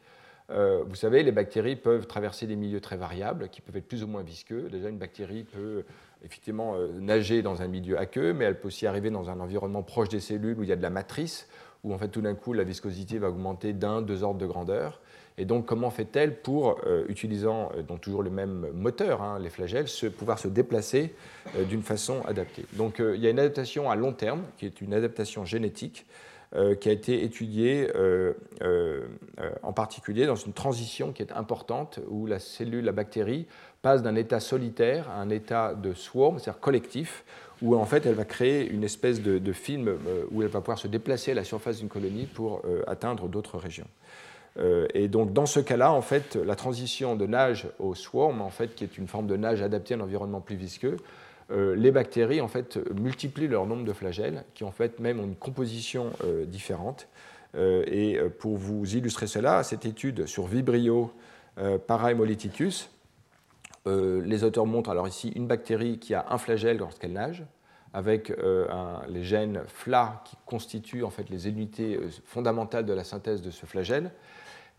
euh, vous savez, les bactéries peuvent traverser des milieux très variables, qui peuvent être plus ou moins visqueux. Déjà, une bactérie peut effectivement nager dans un milieu aqueux, mais elle peut aussi arriver dans un environnement proche des cellules où il y a de la matrice, où en fait tout d'un coup la viscosité va augmenter d'un, deux ordres de grandeur. Et donc, comment fait-elle pour, euh, utilisant euh, donc toujours le même moteur, hein, les flagelles, se, pouvoir se déplacer euh, d'une façon adaptée? Donc, il y a une adaptation à long terme, qui est une adaptation génétique, qui a été étudiée en particulier dans une transition qui est importante, où la cellule, la bactérie, passe d'un état solitaire à un état de swarm, c'est-à-dire collectif, où en fait elle va créer une espèce de, de film où elle va pouvoir se déplacer à la surface d'une colonie pour atteindre d'autres régions. Euh, et donc dans ce cas-là, en fait, la transition de nage au swarm, en fait, qui est une forme de nage adaptée à un environnement plus visqueux, euh, les bactéries en fait multiplient leur nombre de flagelles, qui en fait même ont une composition euh, différente. et pour vous illustrer cela, cette étude sur Vibrio parahemolyticus, les auteurs montrent alors ici une bactérie qui a un flagelle lorsqu'elle nage, avec les gènes FLA qui constituent en fait les unités fondamentales de la synthèse de ce flagelle.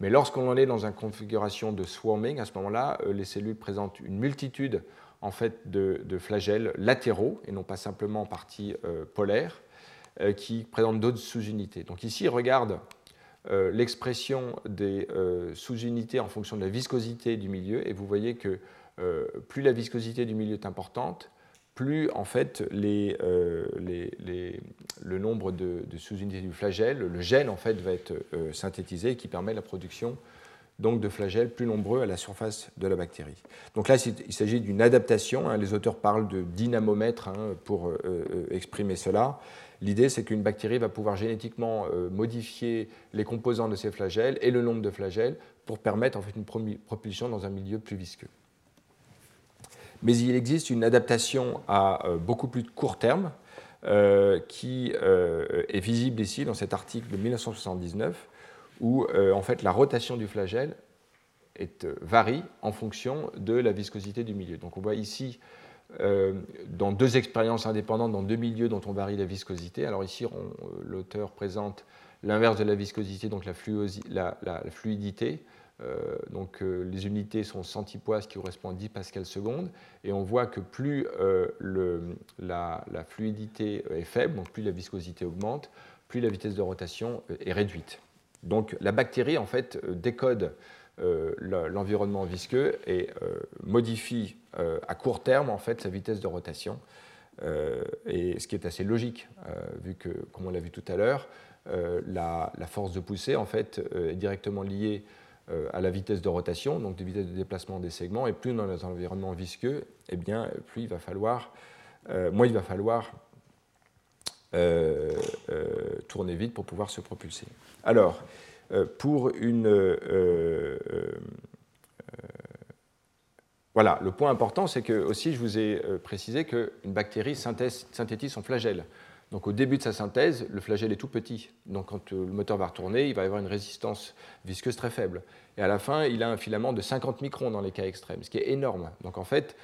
Mais lorsqu'on en est dans une configuration de swarming, à ce moment-là, euh, les cellules présentent une multitude en fait, de, flagelles latéraux et non pas simplement en partie euh, polaire, euh, qui présentent d'autres sous-unités. Donc ici, regarde l'expression des sous-unités en fonction de la viscosité du milieu, et vous voyez que plus la viscosité du milieu est importante, plus en fait euh, le nombre de, sous-unités du flagelle, le gène en fait va être euh, synthétisé qui permet la production donc de flagelles plus nombreux à la surface de la bactérie. Donc là, il s'agit d'une adaptation. Hein. les auteurs parlent de dynamomètre hein, pour euh, exprimer cela. L'idée, c'est qu'une bactérie va pouvoir génétiquement modifier les composants de ces flagelles et le nombre de flagelles pour permettre en fait une propulsion dans un milieu plus visqueux mais il existe une adaptation à euh, beaucoup plus court terme euh, qui euh, est visible ici dans cet article de 1979 où en fait la rotation du flagelle est, varie en fonction de la viscosité du milieu. Donc on voit ici dans deux expériences indépendantes, dans deux milieux dont on varie la viscosité. Alors ici, l'auteur présente l'inverse de la viscosité, donc la, fluidité, euh, donc euh, les unités sont centipoids, qui correspond à 10 pascal secondes, et on voit que plus euh, la, fluidité est faible, donc plus la viscosité augmente, plus la vitesse de rotation est réduite. Donc la bactérie en fait décode l'environnement visqueux et modifie à court terme en fait sa vitesse de rotation. et ce qui est assez logique, vu que, comme on l'a vu tout à l'heure, la, force de poussée en fait est directement liée euh, à la vitesse de rotation, donc de vitesse de déplacement des segments, et plus dans un environnement visqueux, eh bien, plus il va falloir, euh, moins il va falloir euh, tourner vite pour pouvoir se propulser. Alors, pour une... voilà, le point important, c'est que aussi je vous ai précisé qu'une bactérie synthétise son flagelle. Donc au début de sa synthèse, le flagelle est tout petit. Donc quand euh, le moteur va retourner, il va avoir une résistance visqueuse très faible. Et à la fin, il a un filament de 50 microns dans les cas extrêmes, ce qui est énorme. Donc en fait,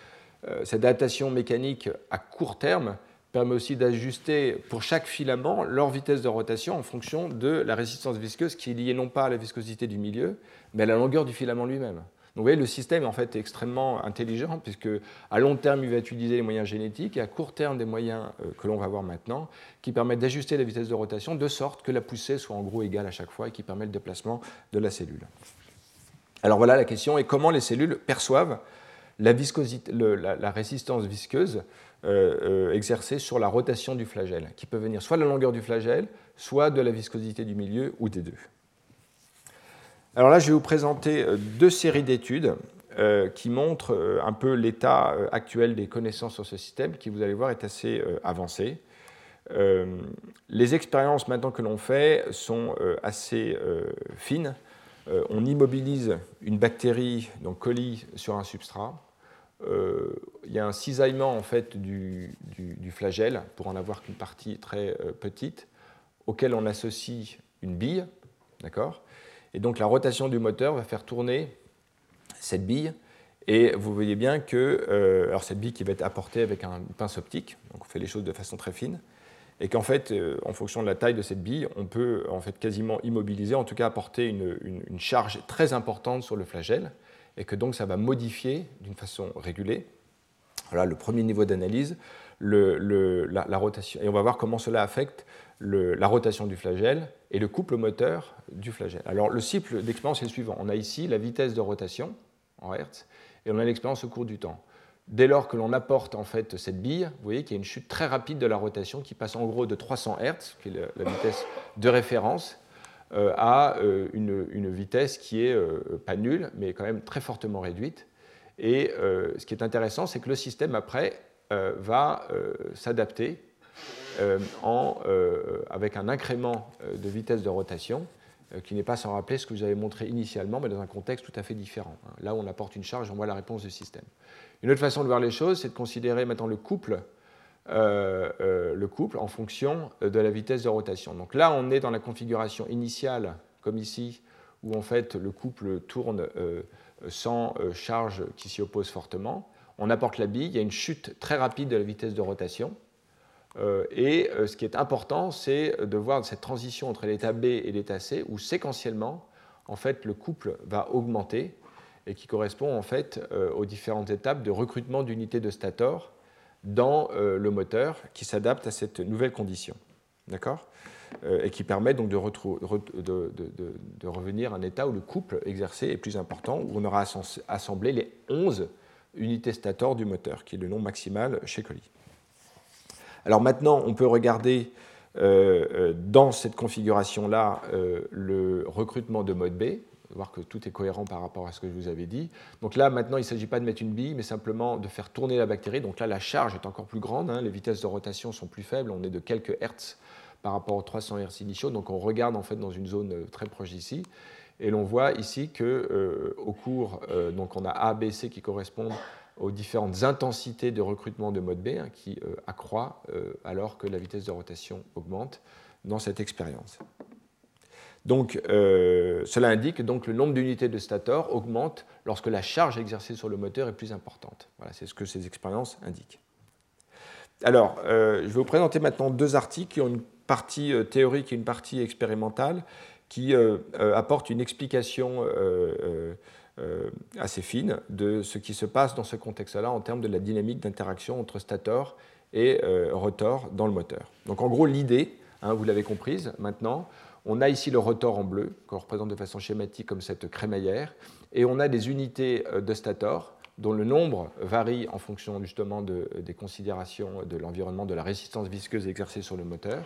euh, cette adaptation mécanique à court terme permet aussi d'ajuster pour chaque filament leur vitesse de rotation en fonction de la résistance visqueuse qui est liée non pas à la viscosité du milieu, mais à la longueur du filament lui-même. Donc vous voyez, le système est en fait extrêmement intelligent, puisque à long terme, il va utiliser les moyens génétiques, et à court terme, des moyens euh, que l'on va voir maintenant, qui permettent d'ajuster la vitesse de rotation de sorte que la poussée soit en gros égale à chaque fois et qui permet le déplacement de la cellule. Alors voilà la question, et comment les cellules perçoivent la, résistance visqueuse euh, euh, exercée sur la rotation du flagelle, qui peut venir soit de la longueur du flagelle, soit de la viscosité du milieu, ou des deux. Alors là, je vais vous présenter euh, deux séries d'études euh, qui montrent euh, un peu l'état actuel des connaissances sur ce système, qui, vous allez voir, est assez avancé. les expériences maintenant que l'on fait sont assez fines. on immobilise une bactérie, donc colis, sur un substrat. il y a un cisaillement en fait du, du flagelle pour en avoir qu'une partie très petite, auquel on associe une bille, d'accord? Et donc la rotation du moteur va faire tourner cette bille Et vous voyez bien que alors cette bille qui va être apportée avec un pince optique, donc on fait les choses de façon très fine, et qu'en fait, en fonction de la taille de cette bille, on peut en fait quasiment immobiliser, en tout cas apporter une charge très importante sur le flagelle, et que donc ça va modifier d'une façon régulée. Voilà le premier niveau d'analyse, la, rotation. Et on va voir comment cela affecte la rotation du flagelle et le couple moteur du flagelle. Alors le cycle d'expérience est le suivant. On a ici la vitesse de rotation en Hertz et on a l'expérience au cours du temps. Dès lors que l'on apporte en fait cette bille, vous voyez qu'il y a une chute très rapide de la rotation qui passe en gros de 300 Hertz, qui est la vitesse de référence, euh, à euh, une, vitesse qui est euh, pas nulle, mais quand même très fortement réduite. Et ce qui est intéressant, c'est que le système après va s'adapter euh, avec un incrément de vitesse de rotation qui n'est pas sans rappeler ce que vous avez montré initialement, mais dans un contexte tout à fait différent. Hein. Là où on apporte une charge, on voit la réponse du système. Une autre façon de voir les choses, c'est de considérer maintenant le couple en fonction de la vitesse de rotation. Donc là, on est dans la configuration initiale, comme ici, où en fait le couple tourne sans charge qui s'y oppose fortement on apporte la bille, il y a une chute très rapide de la vitesse de rotation. Euh, et euh, ce qui est important, c'est de voir cette transition entre l'état B et l'état C, où séquentiellement, en fait, le couple va augmenter et qui correspond en fait euh, aux différentes étapes de recrutement d'unités de stator dans le moteur qui s'adapte à cette nouvelle condition. D'accord? Et qui permet donc de, de, revenir à un état où le couple exercé est plus important, où on aura assemblé les 11 unité stator du moteur, qui est le nom maximal chez Colli. Alors maintenant, on peut regarder euh, euh, dans cette configuration-là euh, le recrutement de mode B, voir que tout est cohérent par rapport à ce que je vous avais dit. Donc là, maintenant, il ne s'agit pas de mettre une bille, mais simplement de faire tourner la bactérie. Donc là, la charge est encore plus grande, hein. les vitesses de rotation sont plus faibles, on est de quelques hertz par rapport aux 300 hertz initiaux, donc on regarde en fait dans une zone très proche d'ici. Et l'on voit ici que euh, au cours, donc on a A, B, C qui correspondent aux différentes intensités de recrutement de mode B hein, qui euh, accroît alors que la vitesse de rotation augmente dans cette expérience. Donc, cela indique donc le nombre d'unités de stator augmente lorsque la charge exercée sur le moteur est plus importante. Voilà, c'est ce que ces expériences indiquent. Alors, je vais vous présenter maintenant deux articles qui ont une partie théorique et une partie expérimentale qui euh, euh, apporte une explication euh, assez fine de ce qui se passe dans ce contexte-là en termes de la dynamique d'interaction entre stator et rotor dans le moteur. Donc en gros, l'idée, hein, vous l'avez comprise maintenant, on a ici le rotor en bleu, qu'on représente de façon schématique comme cette crémaillère, et on a des unités de stator dont le nombre varie en fonction justement des considérations de l'environnement, de la résistance visqueuse exercée sur le moteur.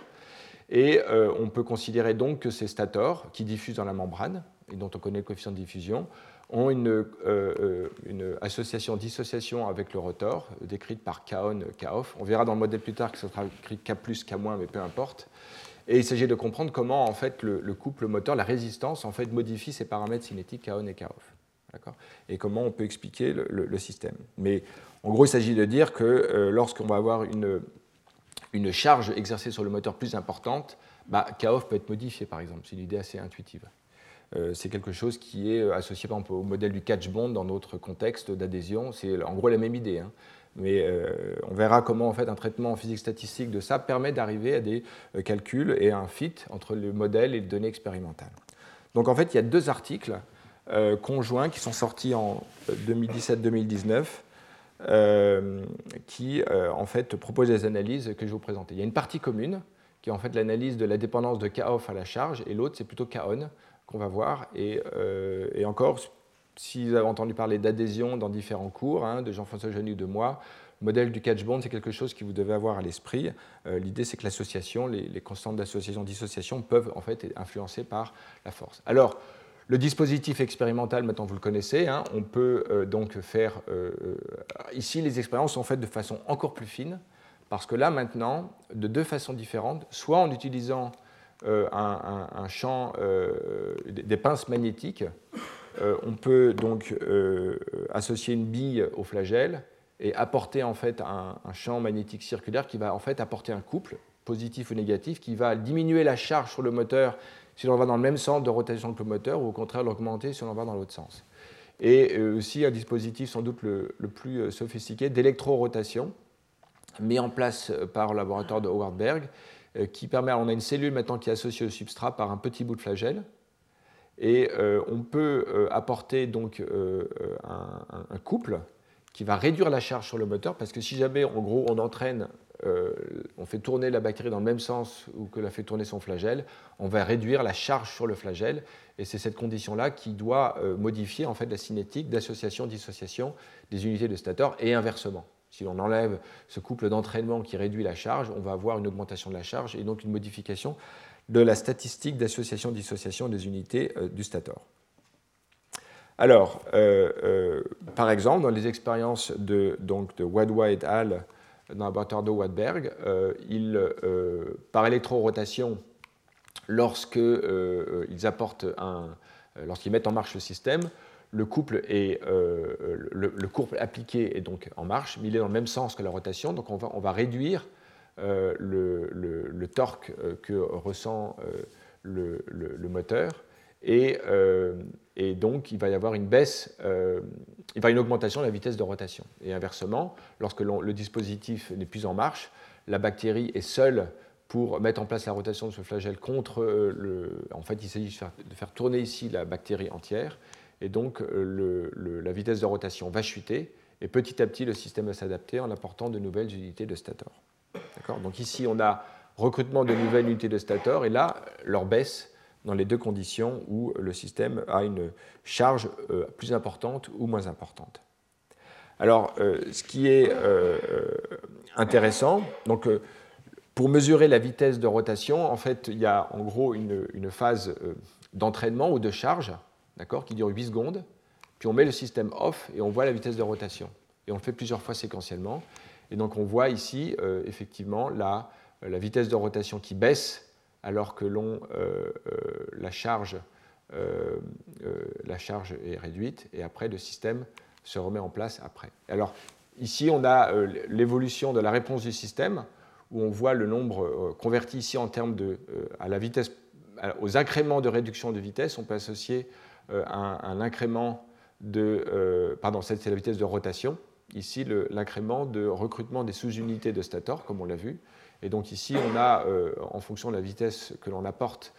Et euh, on peut considérer donc que ces stators, qui diffusent dans la membrane, et dont on connaît le coefficient de diffusion, ont une, euh, euh, association-dissociation avec le rotor, décrite par K-on, K-off. On verra dans le modèle plus tard que ça sera écrit K+, K-, mais peu importe. Et il s'agit de comprendre comment en fait, le, couple moteur, la résistance, en fait, modifie ces paramètres cinétiques K-on et K-off. Et comment on peut expliquer le, le, système. Mais en gros, il s'agit de dire que lorsqu'on va avoir une une charge exercée sur le moteur plus importante, bah, KOF peut être modifié par exemple. C'est une idée assez intuitive. Euh, c'est quelque chose qui est associé par exemple, au modèle du catch bond dans notre contexte d'adhésion. C'est en gros la même idée. Hein. Mais euh, on verra comment en fait, un traitement en physique statistique de ça permet d'arriver à des euh, calculs et à un fit entre le modèle et les données expérimentales. Donc en fait, il y a deux articles conjoints qui sont sortis en 2017-2019 euh, qui euh, en fait propose des analyses que je vais vous présenter. Il y a une partie commune qui est en fait l'analyse de la dépendance de K-off à la charge et l'autre c'est plutôt K-on qu'on va voir. Et, euh, encore, si vous avez entendu parler d'adhésion dans différents cours, hein, de Jean-François Janu ou de moi, le modèle du catch bond, c'est quelque chose que vous devez avoir à l'esprit. L'idée, c'est que l'association, les, constantes d'association-dissociation peuvent en fait être influencées par la force. Alors, le dispositif expérimental, maintenant vous le connaissez, hein, on peut euh, donc faire... Euh, euh, ici, les expériences sont faites de façon encore plus fine, parce que là, maintenant, de deux façons différentes, soit en utilisant un, champ, des pinces magnétiques, on peut donc associer une bille au flagelle et apporter en fait un, champ magnétique circulaire qui va en fait apporter un couple, positif ou négatif, qui va diminuer la charge sur le moteur si l'on va dans le même sens de rotation que le moteur, ou au contraire l'augmenter si on va dans l'autre sens. et aussi un dispositif sans doute le, plus sophistiqué d'électrorotation mis en place par le laboratoire de Howard Berg qui permet, on a une cellule maintenant qui est associée au substrat par un petit bout de flagelle et on peut apporter donc un, couple qui va réduire la charge sur le moteur parce que si jamais en gros on entraîne euh, on fait tourner la bactérie dans le même sens ou que la fait tourner son flagelle, on va réduire la charge sur le flagelle. Et c'est cette condition-là qui doit euh, modifier en fait la cinétique d'association-dissociation des unités de stator et inversement. Si l'on enlève ce couple d'entraînement qui réduit la charge, on va avoir une augmentation de la charge et donc une modification de la statistique d'association-dissociation des unités euh, du stator. Alors, par exemple, dans les expériences de, donc, de Wadwa et al dans laboratoire de Wattberg, euh, il, euh, par électrorotation, lorsqu'ils euh, apportent un, lorsqu'ils mettent en marche le système, le couple, est, le, couple appliqué est donc en marche, mais il est dans le même sens que la rotation, donc on va, réduire le, le, torque que ressent le, moteur et, donc il va y avoir une baisse il va y avoir une augmentation de la vitesse de rotation. Et inversement, lorsque le dispositif n'est plus en marche, la bactérie est seule pour mettre en place la rotation de ce flagelle contre euh, le. En fait, il s'agit de faire, tourner ici la bactérie entière, et donc euh, la vitesse de rotation va chuter, et petit à petit, le système va s'adapter en apportant de nouvelles unités de stator. Donc ici, on a recrutement de nouvelles unités de stator, et là, leur baisse dans les deux conditions où le système a une charge euh, plus importante ou moins importante. Alors, euh, ce qui est intéressant, donc, pour mesurer la vitesse de rotation, en fait, il y a en gros une phase d'entraînement ou de charge qui dure 8 secondes, puis on met le système off et on voit la vitesse de rotation. Et on le fait plusieurs fois séquentiellement. Et donc on voit ici effectivement la, la vitesse de rotation qui baisse alors que l'on, euh, euh, la, charge, euh, la charge est réduite et après le système se remet en place après. Alors ici on a l'évolution de la réponse du système où on voit le nombre converti ici en termes de à la vitesse aux incréments de réduction de vitesse, on peut associer un, un, incrément de. pardon, c'est la vitesse de rotation. Ici, l'incrément de recrutement des sous-unités de stator, comme on l'a vu. Et donc ici, on a, euh, en fonction de la vitesse que l'on apporte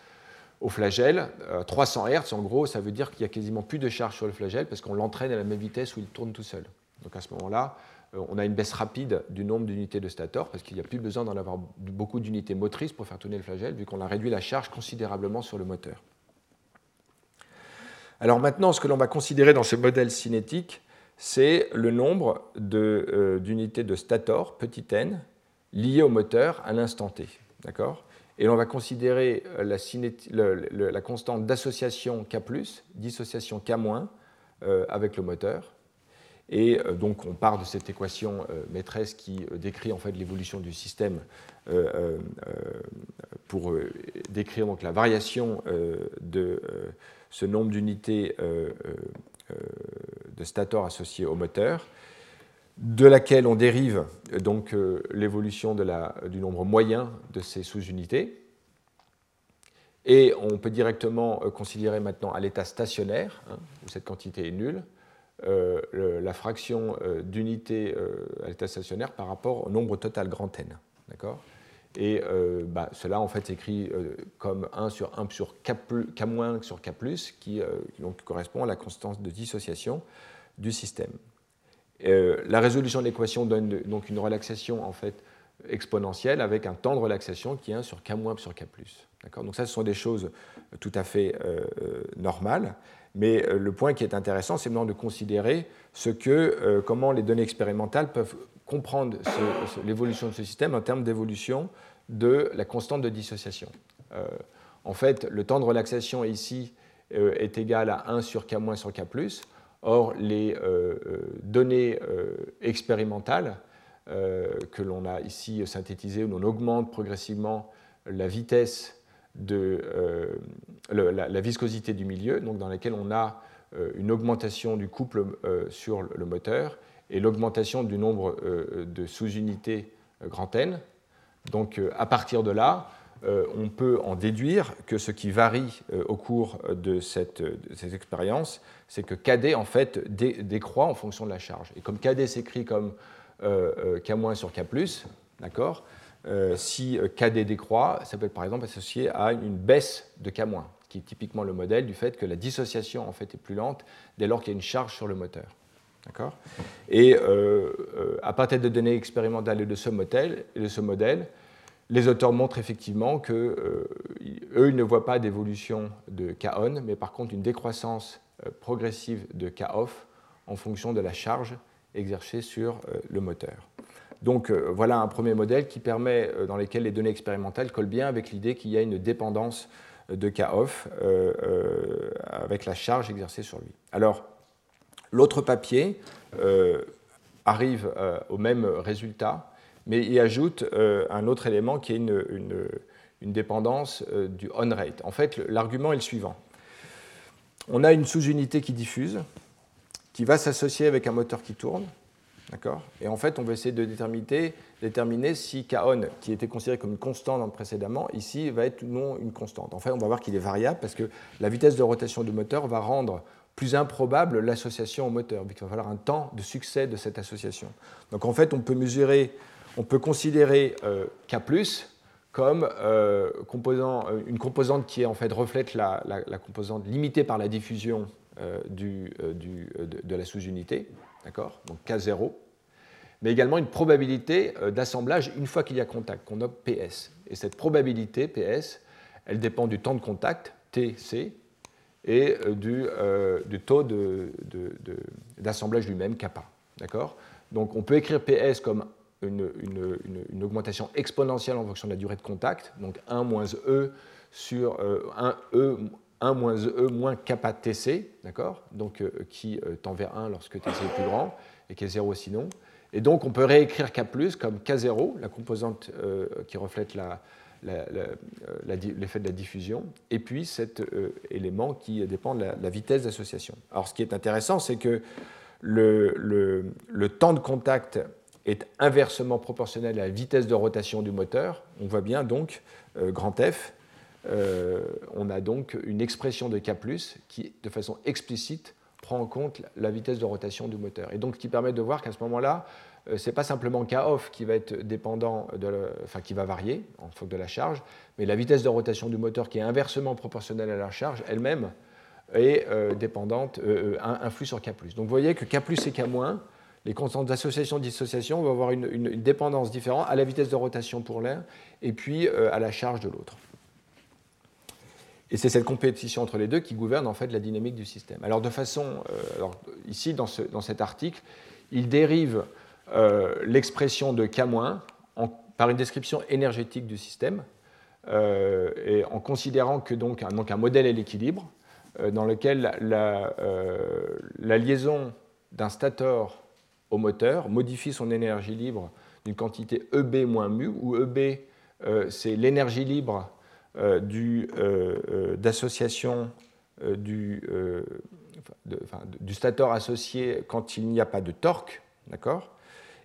au flagelle, 300 Hz, en gros, ça veut dire qu'il n'y a quasiment plus de charge sur le flagelle parce qu'on l'entraîne à la même vitesse où il tourne tout seul. Donc à ce moment-là, euh, on a une baisse rapide du nombre d'unités de stator parce qu'il n'y a plus besoin d'en avoir beaucoup d'unités motrices pour faire tourner le flagelle vu qu'on a réduit la charge considérablement sur le moteur. Alors maintenant, ce que l'on va considérer dans ce modèle cinétique, c'est le nombre euh, d'unités de, stator, petit n, lié au moteur à l'instant t. Et l'on va considérer euh, la, la constante d'association K, dissociation K- euh, avec le moteur. Et euh, donc on part de cette équation maîtresse qui décrit en fait l'évolution du système pour décrire donc la variation de ce nombre d'unités de stator associées au moteur de laquelle on dérive donc euh, l'évolution du nombre moyen de ces sous-unités. Et on peut directement euh, considérer maintenant à l'état stationnaire, hein, où cette quantité est nulle, euh, la fraction d'unités à l'état stationnaire par rapport au nombre total grand N. D'accord? Et bah, cela en fait s'écrit comme 1 sur 1 sur K, K sur K, qui donc, correspond à la constante de dissociation du système. Euh, la résolution de l'équation donne donc une relaxation en fait exponentielle avec un temps de relaxation qui est 1 sur k- sur k+. Donc ça, ce sont des choses tout à fait euh, euh, normales. Mais le point qui est intéressant, c'est maintenant de considérer ce que, comment les données expérimentales peuvent comprendre l'évolution de ce système en termes d'évolution de la constante de dissociation. en fait, le temps de relaxation ici est égal à 1 sur k- sur k+. Or, les euh, euh, données euh, expérimentales que l'on a ici synthétisées, où l'on augmente progressivement la vitesse de la, viscosité du milieu, donc dans laquelle on a une augmentation du couple sur le moteur et l'augmentation du nombre de sous-unités grand N. Donc à partir de là, on peut en déduire que ce qui varie au cours de cette, expérience, c'est que KD en fait décroît en fonction de la charge. Et comme KD s'écrit comme K- sur K+, d'accord si KD décroît, ça peut être par exemple associé à une baisse de K-, qui est typiquement le modèle du fait que la dissociation en fait est plus lente dès lors qu'il y a une charge sur le moteur. D'accord? Et euh, euh, à partir de données expérimentales de ce modèle, de ce modèle les auteurs montrent effectivement que euh, eux, ils ne voient pas d'évolution de K-on, mais par contre une décroissance progressive de K-off en fonction de la charge exercée sur le moteur. Donc voilà un premier modèle qui permet, dans lequel les données expérimentales collent bien avec l'idée qu'il y a une dépendance de K-off avec la charge exercée sur lui. Alors, L'autre papier euh, arrive euh, au même résultat, mais il ajoute euh, un autre élément qui est une, dépendance du on rate. En fait, l'argument est le suivant. On a une sous-unité qui diffuse, qui va s'associer avec un moteur qui tourne, D'accord Et en fait, on va essayer de déterminer, si K-on, qui était considéré comme une constante précédemment, ici va être ou non une constante. En fait, on va voir qu'il est variable parce que la vitesse de rotation du moteur va rendre plus improbable l'association au moteur, Il va falloir un temps de succès de cette association. Donc en fait, on peut mesurer, on peut considérer euh, K comme euh, composant, euh, une composante qui en fait reflète la, composante limitée par la diffusion du, de, la sous-unité, d'accord Donc K0, mais également une probabilité d'assemblage une fois qu'il y a contact, qu'on nomme PS. Et cette probabilité PS, elle dépend du temps de contact, TC, et euh, euh, du, taux d'assemblage lui-même, kappa. Donc on peut écrire PS comme une, augmentation exponentielle en fonction de la durée de contact, donc 1 moins E sur 1 euh, E 1 moins E moins kappa TC, d'accord? Donc qui tend vers 1 lorsque TC est plus grand et qui est 0 sinon. Et donc on peut réécrire K comme K0, la composante qui reflète euh, l'effet de la diffusion, et puis cet euh, élément qui dépend de la, vitesse d'association. Alors ce qui est intéressant, c'est que le, le, temps de contact est inversement proportionnel à la vitesse de rotation du moteur. On voit bien donc, euh, grand F, on a donc une expression de K, qui, de façon explicite, prend en compte la vitesse de rotation du moteur. Et donc, qui permet de voir qu'à ce moment-là, euh, ce n'est pas simplement K-off qui va être dépendant, varier en fonction de la charge, mais la vitesse de rotation du moteur qui est inversement proportionnelle à la charge elle-même est euh, dépendante, euh, influe sur K+. Donc vous voyez que K+, et K-, les constantes d'association-dissociation vont avoir une, une, dépendance différente à la vitesse de rotation pour l'un et puis à la charge de l'autre. Et c'est cette compétition entre les deux qui gouverne en fait la dynamique du système. Alors de façon, alors, ici dans, ce, cet article, il dérive euh, l'expression de K- par une description énergétique du système, euh, et en considérant que donc un, donc un modèle est l'équilibre, euh, dans lequel la, la liaison d'un stator au moteur modifie son énergie libre d'une quantité EB moins mu, où EB, c'est l'énergie libre d'association du, du stator associé quand il n'y a pas de torque, d'accord?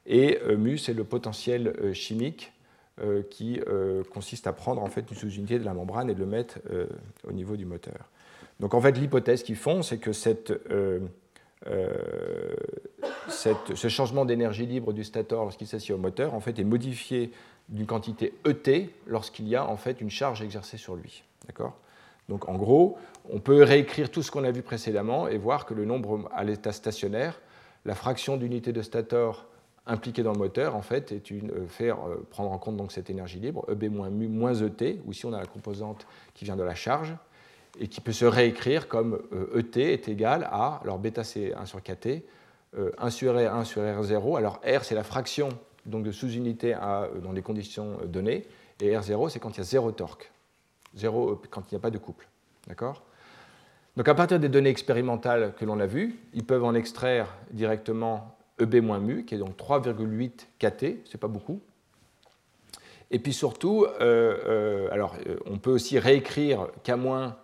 Et euh, mu, c'est le potentiel euh, chimique euh, qui consiste à prendre en fait une sous-unité de la membrane et de le mettre au niveau du moteur. Donc en fait, l'hypothèse qu'ils font, c'est que cette, ce changement d'énergie libre du stator lorsqu'il s'assied au moteur en fait, est modifié d'une quantité ET lorsqu'il y a en fait une charge exercée sur lui. D'accord? Donc en gros, on peut réécrire tout ce qu'on a vu précédemment et voir que le nombre à l'état stationnaire, la fraction d'unité de stator impliqué dans le moteur, en fait, est une, euh, faire euh, prendre en compte donc cette énergie libre, EB moins mu moins ET, où ici on a la composante qui vient de la charge, et qui peut se réécrire comme ET euh, e est égal à, alors bêta c'est 1 sur KT, 1 sur R, 1 sur R0, alors R c'est la fraction donc, de sous-unité dans les conditions données, et R0 c'est quand il y a zéro torque, zéro quand il n'y a pas de couple. D'accord? Donc à partir des données expérimentales que l'on a vues, ils peuvent en extraire directement EB-mu, qui est donc 3,8 kT, c'est pas beaucoup. Et puis surtout, euh, euh, alors, euh, on peut aussi réécrire K-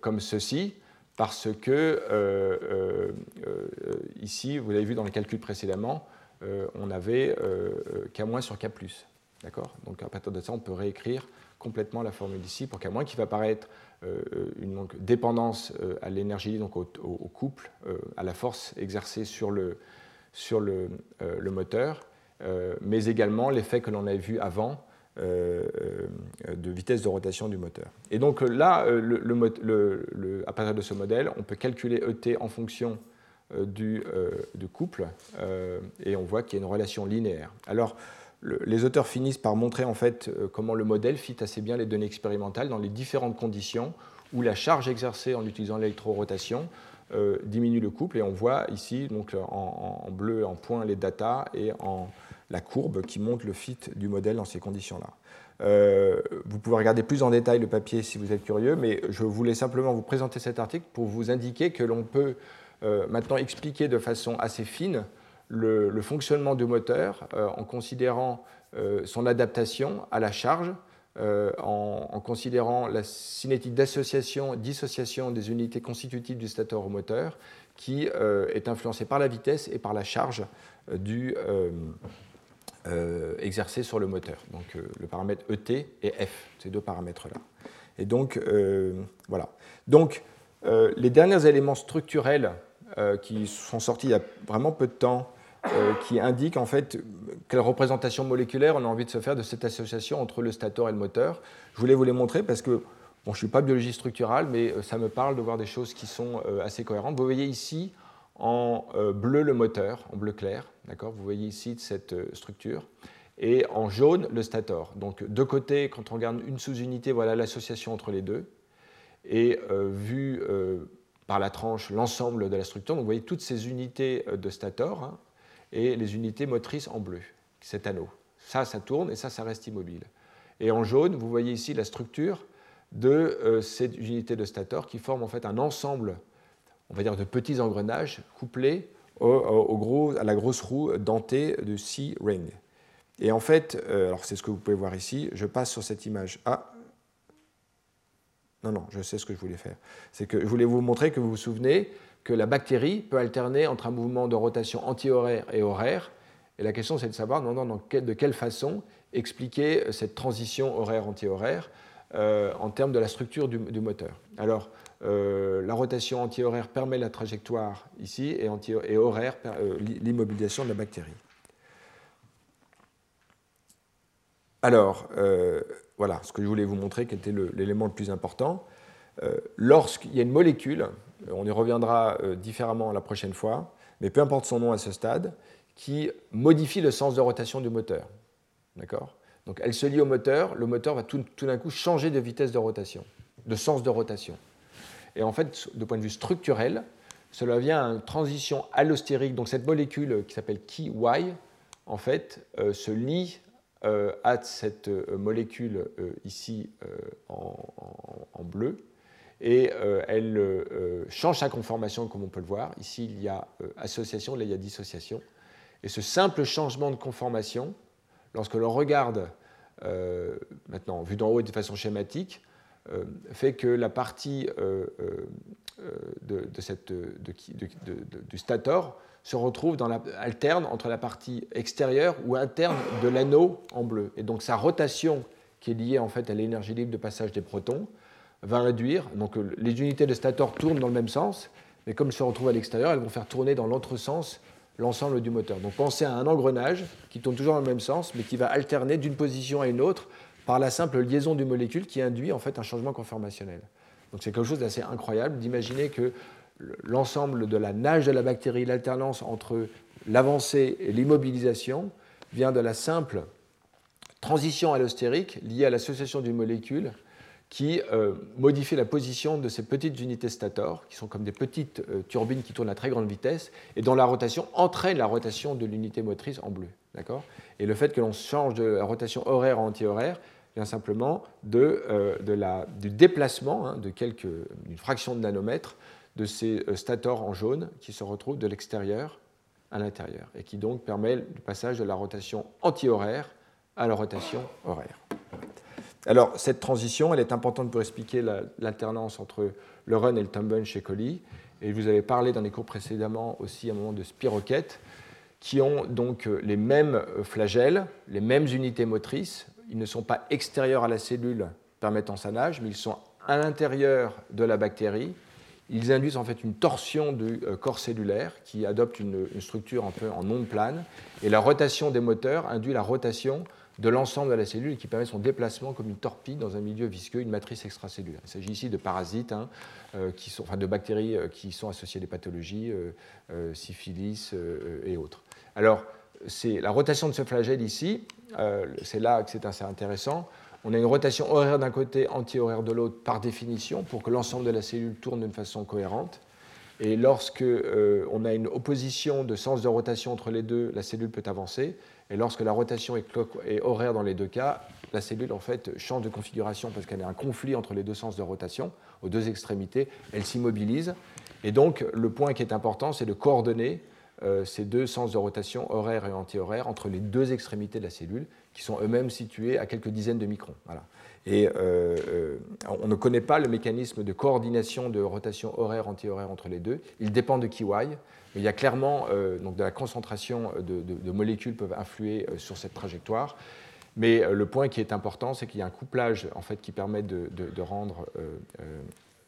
comme ceci, parce que ici, vous l'avez vu dans le calcul précédemment, on avait K- sur K+. D'accord? Donc à partir de ça, on peut réécrire complètement la formule ici pour moins qu'il va apparaître une dépendance à l'énergie, donc au, couple, à la force exercée sur le, sur le, moteur, mais également l'effet que l'on avait vu avant euh, euh, de vitesse de rotation du moteur. Et donc là, euh, à partir de ce modèle, on peut calculer ET en fonction du, couple et on voit qu'il y a une relation linéaire. Alors, les auteurs finissent par montrer en fait comment le modèle fit assez bien les données expérimentales dans les différentes conditions où la charge exercée en utilisant l'électrorotation diminue le couple et on voit ici donc en, en bleu en point les datas et en la courbe qui montre le fit du modèle dans ces conditions-là. Euh, vous pouvez regarder plus en détail le papier si vous êtes curieux, mais je voulais simplement vous présenter cet article pour vous indiquer que l'on peut euh, maintenant expliquer de façon assez fine le, fonctionnement du moteur euh, en considérant son adaptation à la charge, en, considérant la cinétique d'association, dissociation des unités constitutives du stateur au moteur, qui est influencée par la vitesse et par la charge du, euh, exercé sur le moteur. Donc euh, le paramètre ET et F, ces deux paramètres-là. Et donc, euh, voilà. Donc, les derniers éléments structurels qui sont sortis il y a vraiment peu de temps, qui indiquent en fait quelle représentation moléculaire on a envie de se faire de cette association entre le stator et le moteur. Je voulais vous les montrer parce que bon, je ne suis pas biologie structurale, mais ça me parle de voir des choses qui sont assez cohérentes. Vous voyez ici en bleu le moteur, en bleu clair, vous voyez ici cette euh, structure. Et en jaune, le stator. Donc, de côté, quand on regarde une sous-unité, voilà l'association entre les deux. Et euh, vu euh, par la tranche l'ensemble de la structure, donc vous voyez toutes ces unités de stator hein, et les unités motrices en bleu, cet anneau. Ça, ça tourne et ça, ça reste immobile. Et en jaune, vous voyez ici la structure de ces unités de stator qui forment en fait un ensemble, on va dire, de petits engrenages couplés au, gros, à la grosse roue dentée de C-Ring. Et en fait, euh, alors c'est ce que vous pouvez voir ici, je passe sur cette image. Ah, non, non, je sais ce que je voulais faire. C'est que je voulais vous montrer que vous vous souvenez que la bactérie peut alterner entre un mouvement de rotation anti-horaire et horaire. Et la question, c'est de savoir non, non, de quelle façon expliquer cette transition horaire-anti-horaire euh, en termes de la structure du, moteur. Alors, euh, la rotation anti-horaire permet la trajectoire ici et, horaire euh, l'immobilisation de la bactérie. Alors, euh, voilà ce que je voulais vous montrer qui était l'élément le, plus important. Lorsqu'il y a une molécule, on y reviendra différemment la prochaine fois, mais peu importe son nom à ce stade, qui modifie le sens de rotation du moteur. D'accord? Donc elle se lie au moteur, le moteur va tout d'un coup changer de vitesse de rotation, de sens de rotation. Et en fait, de point de vue structurel, cela vient à une transition allostérique. Donc cette molécule qui s'appelle KY, en fait, euh, se lie euh, à cette euh, molécule ici en, bleu. Et elle change sa conformation, comme on peut le voir. Ici, il y a association, là, il y a dissociation. Et ce simple changement de conformation, lorsque l'on regarde maintenant, vu d'en haut et de façon schématique, euh, fait que la partie euh, euh, de, cette, du stator se retrouve dans la, alterne entre la partie extérieure ou interne de l'anneau en bleu. Et donc sa rotation, qui est liée en fait à l'énergie libre de passage des protons, va réduire. Donc les unités de stator tournent dans le même sens, mais comme elles se retrouvent à l'extérieur, elles vont faire tourner dans l'autre sens l'ensemble du moteur. Donc pensez à un engrenage qui tourne toujours dans le même sens, mais qui va alterner d'une position à une autre par la simple liaison du molécule qui induit en fait un changement conformationnel. Donc c'est quelque chose d'assez incroyable d'imaginer que l'ensemble de la nage de la bactérie, l'alternance entre l'avancée et l'immobilisation, vient de la simple transition allostérique liée à l'association d'une molécule qui euh, modifie la position de ces petites unités stator, qui sont comme des petites euh, turbines qui tournent à très grande vitesse, et dont la rotation entraîne la rotation de l'unité motrice en bleu. Et le fait que l'on change de la rotation horaire en anti-horaire vient simplement de, euh, du déplacement hein, de quelques, d'une fraction de nanomètre de ces euh, stators en jaune qui se retrouvent de l'extérieur à l'intérieur et qui donc permet le passage de la rotation anti-horaire à la rotation horaire. Alors, cette transition, elle est importante pour expliquer l'alternance entre le run et le tumble chez Collie. Et vous avez parlé dans les cours précédemment aussi à un moment de spiroquette, qui ont donc les mêmes flagelles, les mêmes unités motrices. Ils ne sont pas extérieurs à la cellule permettant sa nage, mais ils sont à l'intérieur de la bactérie. Ils induisent en fait une torsion du corps cellulaire qui adopte une, structure un peu en onde plane. Et la rotation des moteurs induit la rotation de l'ensemble de la cellule qui permet son déplacement comme une torpille dans un milieu visqueux, une matrice extracellulaire. Il s'agit ici de parasites, hein, euh, qui sont, enfin de bactéries euh, qui sont associées à des pathologies, euh, syphilis et autres. Alors, c'est la rotation de ce flagelle ici, c'est là que c'est assez intéressant. On a une rotation horaire d'un côté, anti-horaire de l'autre, par définition, pour que l'ensemble de la cellule tourne d'une façon cohérente. Et lorsque on a une opposition de sens de rotation entre les deux, la cellule peut avancer. Et lorsque la rotation est, horaire dans les deux cas, la cellule en fait change de configuration parce qu'elle a un conflit entre les deux sens de rotation aux deux extrémités, elle s'immobilise. Et donc le point qui est important, c'est de coordonner euh, ces deux sens de rotation horaire et anti-horaire entre les deux extrémités de la cellule, qui sont eux-mêmes situés à quelques dizaines de microns. Voilà. Et euh, euh, on ne connaît pas le mécanisme de coordination de rotation horaire-anti-horaire entre les deux. Il dépend de Kiwai. Il y a clairement euh, donc de la concentration de, molécules peuvent influer sur cette trajectoire. Mais le point qui est important, c'est qu'il y a un couplage en fait, qui permet de, rendre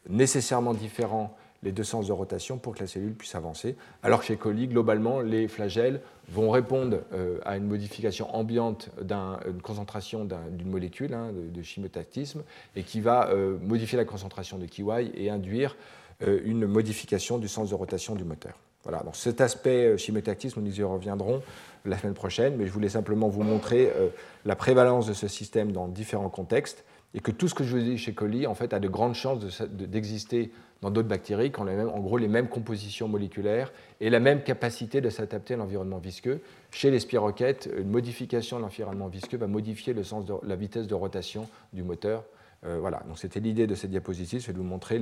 nécessairement différents les deux sens de rotation pour que la cellule puisse avancer. Alors que chez coli, globalement, les flagelles vont répondre à une modification ambiante d'une concentration d'une molécule, hein, de, chimiotactisme, et qui va modifier la concentration de Kiwai et induire une modification du sens de rotation du moteur. Voilà, donc cet aspect euh, chimiotactisme, nous y reviendrons la semaine prochaine, mais je voulais simplement vous montrer euh, la prévalence de ce système dans différents contextes et que tout ce que je vous ai dit chez coli en fait, a de grandes chances d'exister dans d'autres bactéries qui ont les mêmes, en gros les mêmes compositions moléculaires et la même capacité de s'adapter à l'environnement visqueux. Chez les spiroquettes, une modification de l'environnement visqueux va modifier le sens de, la vitesse de rotation du moteur. Euh, voilà, donc c'était l'idée de cette diapositive, c'est de vous montrer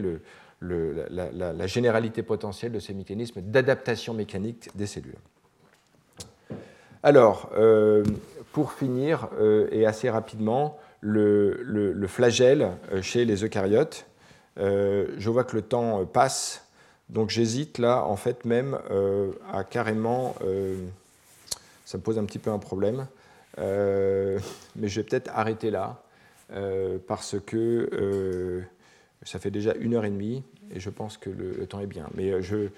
la, généralité potentielle de ces mécanismes d'adaptation mécanique des cellules. Alors, euh, pour finir, euh, et assez rapidement, le, flagelle euh, chez les eucaryotes. je vois que le temps passe, donc j'hésite là, en fait, même à carrément. ça me pose un petit peu un problème, mais je vais peut-être arrêter là, parce que ça fait déjà une heure et demie et je pense que le, temps est bien. Mais euh, je,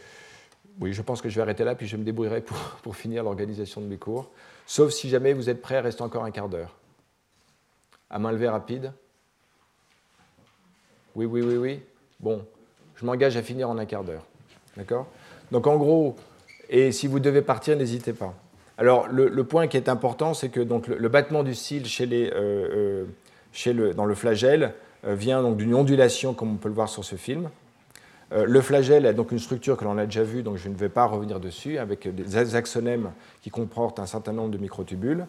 oui, je pense que je vais arrêter là, puis je me débrouillerai pour, pour finir l'organisation de mes cours. Sauf si jamais vous êtes prêts à rester encore un quart d'heure. À main levée rapide. Oui, oui, oui, oui. Bon, je m'engage à finir en un quart d'heure. D'accord? Donc en gros, et si vous devez partir, n'hésitez pas. Alors le, point qui est important, c'est que donc, le, battement du cil chez les, euh, euh, chez le, dans le flagelle vient donc d'une ondulation, comme on peut le voir sur ce film. Euh, le flagelle a donc une structure que l'on a déjà vue, donc je ne vais pas revenir dessus, avec des axonèmes qui comportent un certain nombre de microtubules.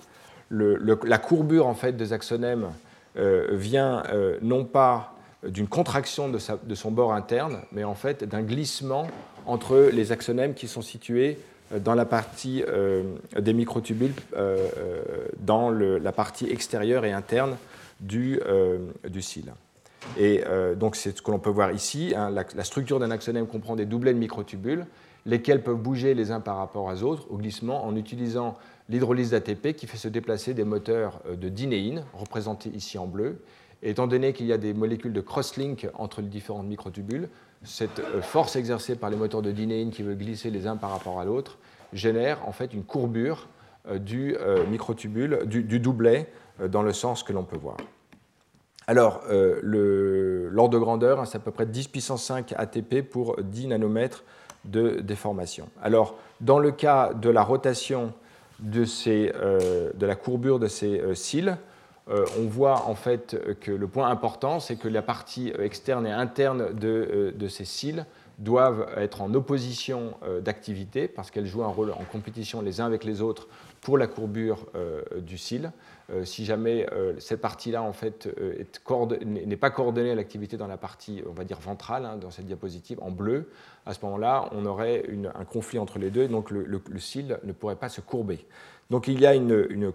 La courbure en fait des axonèmes euh, vient euh, non pas d'une contraction de, son bord interne, mais en fait d'un glissement entre les axonèmes qui sont situés dans la partie des microtubules, dans la partie extérieure et interne du, cil. Et euh, donc c'est ce que l'on peut voir ici. Hein, la, structure d'un axonème comprend des doublets de microtubules, lesquels peuvent bouger les uns par rapport aux autres au glissement en utilisant l'hydrolyse d'ATP qui fait se déplacer des moteurs euh, de dinéine, représentés ici en bleu. Étant donné qu'il y a des molécules de cross-link entre les différents microtubules, cette euh, force exercée par les moteurs de dinéine qui veulent glisser les uns par rapport à l'autre génère en fait une courbure du microtubule, du, doublet dans le sens que l'on peut voir. Alors, euh, l'ordre de grandeur, hein, c'est à peu près 10 puissance 5 ATP pour 10 nanomètres de déformation. Alors, dans le cas de la rotation de, euh, la courbure de ces euh, cils, on voit en fait que le point important, c'est que la partie externe et interne de, de, ces cils doivent être en opposition d'activité parce qu'elles jouent un rôle en compétition les uns avec les autres pour la courbure du cil. Euh, si jamais euh, cette partie-là en fait euh, n'est pas coordonnée à l'activité dans la partie, on va dire ventrale, hein, dans cette diapositive, en bleu, à ce moment-là, on aurait un conflit entre les deux, et donc le, cil ne pourrait pas se courber. Donc il y a une,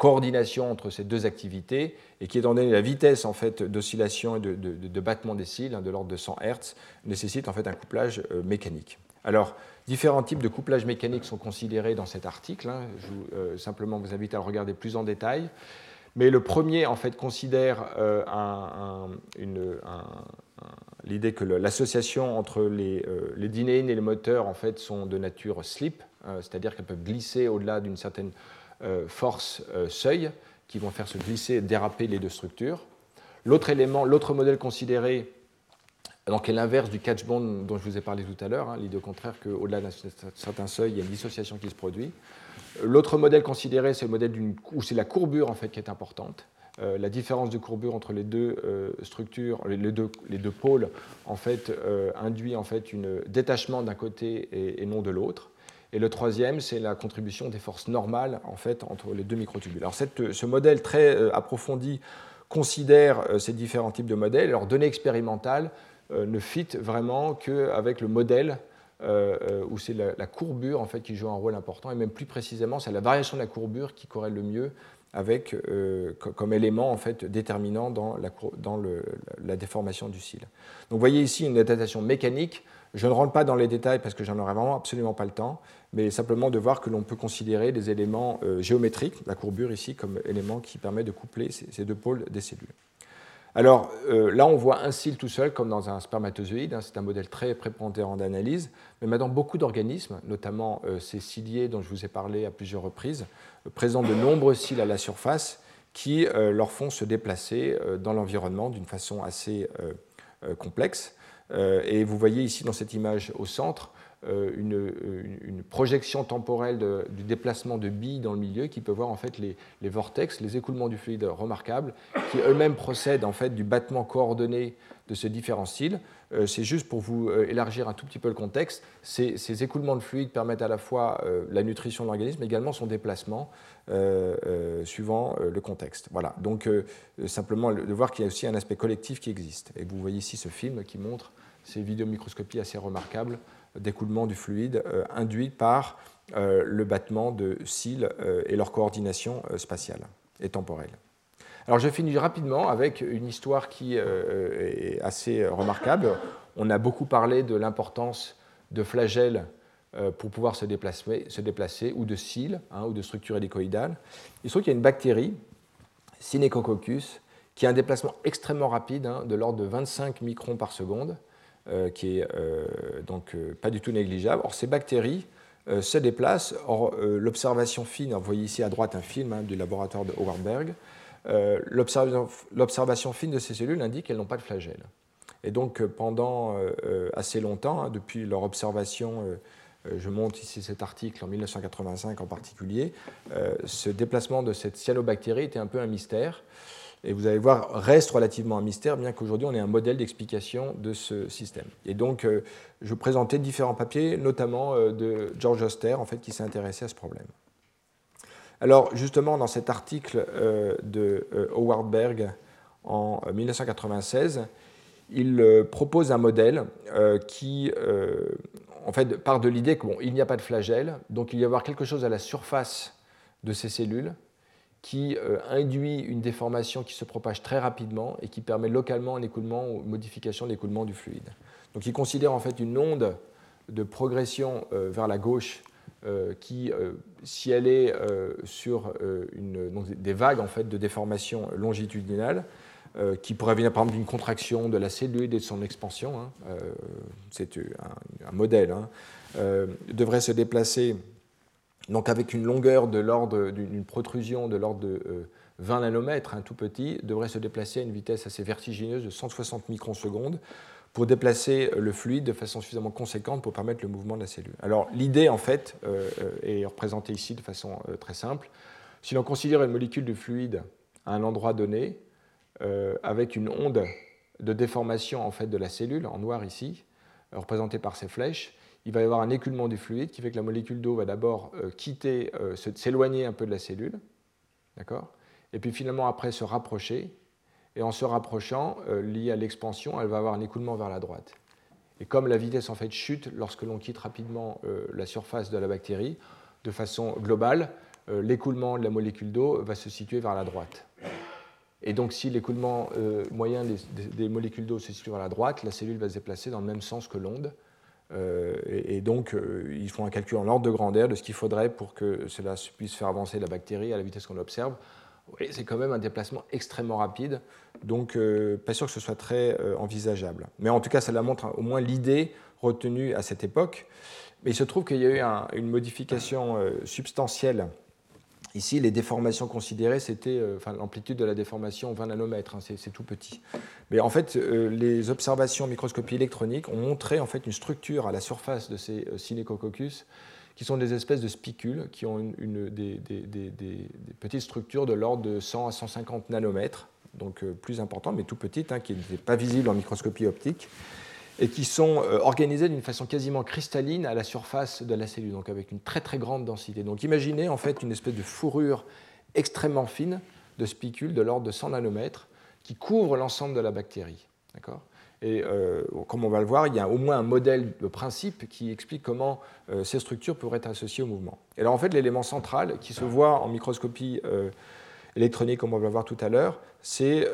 coordination entre ces deux activités, et qui, étant donné la vitesse en fait d'oscillation et de, battement des cils, hein, de l'ordre de 100 Hz, nécessite en fait un couplage mécanique. Alors, différents types de couplage mécanique sont considérés dans cet article. Hein. Je vous, euh, simplement vous invite à le regarder plus en détail. Mais le premier, en fait, considère euh, l'idée que l'association entre les, euh, les, dinéines et les moteurs, en fait, sont de nature slip, c'est-à-dire qu'elles peuvent glisser au-delà d'une certaine force seuil, qui vont faire se glisser, déraper les deux structures. L'autre élément, l'autre modèle considéré, donc est l'inverse du catch bond dont je vous ai parlé tout à l'heure, hein, l'idée au contraire qu'au-delà d'un certain seuil, il y a une dissociation qui se produit. L'autre modèle considéré, c'est le modèle où c'est la courbure en fait qui est importante. Euh, la différence de courbure entre les deux euh, structures, les deux, les deux, pôles, en fait, euh, induit en fait un détachement d'un côté et, non de l'autre. Et le troisième, c'est la contribution des forces normales en fait entre les deux microtubules. Alors ce modèle très approfondi considère ces différents types de modèles. Leurs données expérimentales ne fit vraiment qu'avec le modèle euh, euh, où c'est la, courbure en fait, qui joue un rôle important, et même plus précisément, c'est la variation de la courbure qui corrèle le mieux avec, euh, comme élément en fait, déterminant dans, la, dans la, déformation du cil. Donc vous voyez ici une datation mécanique. Je ne rentre pas dans les détails parce que j'en aurais vraiment absolument pas le temps, mais simplement de voir que l'on peut considérer des éléments géométriques, la courbure ici, comme élément qui permet de coupler ces deux pôles des cellules. Alors euh, là, on voit un cil tout seul, comme dans un spermatozoïde. Hein, c'est un modèle très prépondérant d'analyse. Mais maintenant, beaucoup d'organismes, notamment euh, ces ciliés dont je vous ai parlé à plusieurs reprises, euh, présentent de nombreux cils à la surface qui leur font se déplacer dans l'environnement d'une façon assez complexe. et vous voyez ici dans cette image au centre euh, une, projection temporelle du déplacement de billes dans le milieu qui peut voir en fait les, vortex, les écoulements du fluide remarquables, qui eux-mêmes procèdent en fait du battement coordonné de ces différents styles. Euh, c'est juste pour vous euh, élargir un tout petit peu le contexte. Ces, écoulements de fluide permettent à la fois la nutrition de l'organisme, mais également son déplacement suivant le contexte. Voilà. Donc simplement de voir qu'il y a aussi un aspect collectif qui existe. Et vous voyez ici ce film qui montre ces vidéomicroscopies assez remarquables d'écoulement du fluide euh, induit par euh, le battement de cils euh, et leur coordination spatiale et temporelle. Alors je finis rapidement avec une histoire qui est assez remarquable. On a beaucoup parlé de l'importance de flagelles pour pouvoir se déplacer, ou de cils hein, ou de structures hélicoïdales. Il se trouve qu'il y a une bactérie, Synechococcus, qui a un déplacement extrêmement rapide, hein, de l'ordre de 25 microns par seconde, qui est euh, donc euh, pas du tout négligeable. Or, ces bactéries se déplacent. Or, l'observation fine, vous voyez ici à droite un film hein, du laboratoire de Howard Berg, l'observation fine de ces cellules indique qu'elles n'ont pas de flagelle. Et donc, pendant assez longtemps, hein, depuis leur observation, je monte ici cet article en 1985 en particulier, ce déplacement de cette cyanobactérie était un peu un mystère et vous allez voir, reste relativement un mystère, bien qu'aujourd'hui on ait un modèle d'explication de ce système. Et donc, euh, je présentais différents papiers, notamment euh, de George Oster, en fait, qui s'est intéressé à ce problème. Alors, justement, dans cet article euh, de Howard Berg en 1996, il propose un modèle qui, en fait, part de l'idée qu'il n'y a pas de flagelle, donc il y a avoir quelque chose à la surface de ces cellules qui euh, induit une déformation qui se propage très rapidement et qui permet localement un écoulement ou modification de l'écoulement du fluide. Donc il considère en fait une onde de progression euh, vers la gauche euh, qui, si elle est sur des vagues en fait, de déformation longitudinale, qui pourrait venir par exemple d'une contraction de la cellule et de son expansion, hein, c'est un, modèle, hein, devrait se déplacer donc avec une longueur de l'ordre d'une protrusion de l'ordre de 20 euh, nanomètres, un tout petit, devrait se déplacer à une vitesse assez vertigineuse de 160 microsecondes pour déplacer le fluide de façon suffisamment conséquente pour permettre le mouvement de la cellule. Alors l'idée en fait euh, euh, est représentée ici de façon très simple. Si l'on considère une molécule de fluide à un endroit donné, avec une onde de déformation en fait de la cellule, en noir ici, représentée par ces flèches, il va y avoir un écoulement du fluide qui fait que la molécule d'eau va d'abord euh, quitter, euh, s'éloigner un peu de la cellule, d'accord? Et puis finalement après se rapprocher. Et en se rapprochant, euh, lié à l'expansion, elle va avoir un écoulement vers la droite. Et comme la vitesse en fait chute lorsque l'on quitte rapidement la surface de la bactérie, de façon globale, l'écoulement de la molécule d'eau va se situer vers la droite. Et donc, si l'écoulement moyen des molécules d'eau se situe vers la droite, la cellule va se déplacer dans le même sens que l'onde, et, donc, ils font un calcul en ordre de grandeur de ce qu'il faudrait pour que cela puisse faire avancer la bactérie à la vitesse qu'on observe. c'est quand même un déplacement extrêmement rapide, donc pas sûr que ce soit très envisageable. Mais en tout cas, ça la montre au moins l'idée retenue à cette époque. Mais il se trouve qu'il y a eu une modification substantielle Ici, les déformations considérées, c'était euh, l'amplitude de la déformation 20 nanomètres, hein, c'est tout petit. Mais en fait, euh, les observations en microscopie électronique ont montré en une structure à la surface de ces euh, qui sont des espèces de spicules qui ont une, des, petites structures de l'ordre de 100 à 150 nanomètres, donc euh, plus importantes, mais tout petites, hein, qui n'étaient pas visibles en microscopie optique et qui sont euh, organisées d'une façon quasiment cristalline à la surface de la cellule, donc avec une très très grande densité. Donc imaginez en fait une espèce de fourrure extrêmement fine de spicules de l'ordre de 100 nanomètres qui couvre l'ensemble de la bactérie. D'accord? Et euh, comme on va le voir, il y a au moins un modèle de principe qui explique comment euh, ces structures pourraient être associées au mouvement. Et alors en fait, l'élément central qui se voit en microscopie électronique, comme on va le voir tout à l'heure, c'est,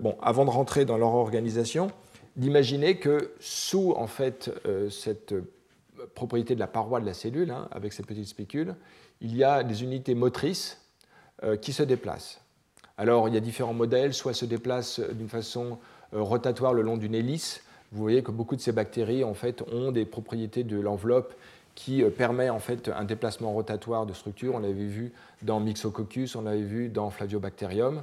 bon, avant de rentrer dans leur organisation, d'imaginer que sous en fait, euh, cette euh, propriété de la paroi de la cellule, hein, avec ces petites spicules, il y a des unités motrices euh, qui se déplacent. Alors il y a différents modèles, soit se déplacent d'une façon rotatoire le long d'une hélice. Vous voyez que beaucoup de ces bactéries en fait, ont des propriétés de l'enveloppe qui permet en fait un déplacement rotatoire de structure. On l'avait vu dans Myxococcus, on l'avait vu dans Flaviobacterium.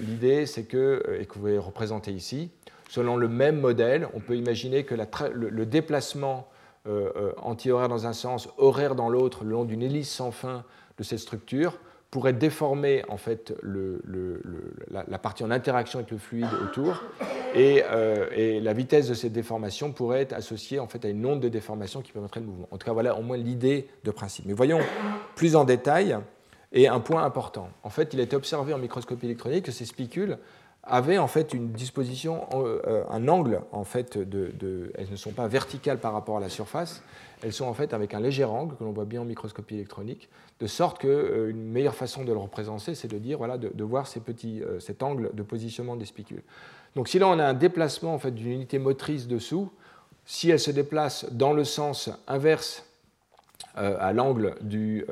L'idée, c'est que, et que vous voyez représenté ici, Selon le même modèle, on peut imaginer que le, déplacement euh, euh, anti-horaire dans un sens, horaire dans l'autre, le long d'une hélice sans fin de cette structure, pourrait déformer en fait la, partie en interaction avec le fluide autour, euh, et, la vitesse de cette déformation pourrait être associée en fait à une onde de déformation qui permettrait le mouvement. En tout cas, voilà au moins l'idée de principe. Mais voyons plus en détail, et un point important. En fait, il a été observé en microscopie électronique que ces spicules avaient en fait une disposition, euh, un angle en fait de, elles ne sont pas verticales par rapport à la surface, elles sont en fait avec un léger angle que l'on voit bien en microscopie électronique, de sorte qu'une euh, meilleure façon de le représenter, c'est de dire voilà de, voir ces petits, euh, cet angle de positionnement des spicules. Donc si là on a un déplacement en fait d'une unité motrice dessous, si elle se déplace dans le sens inverse à l'angle de,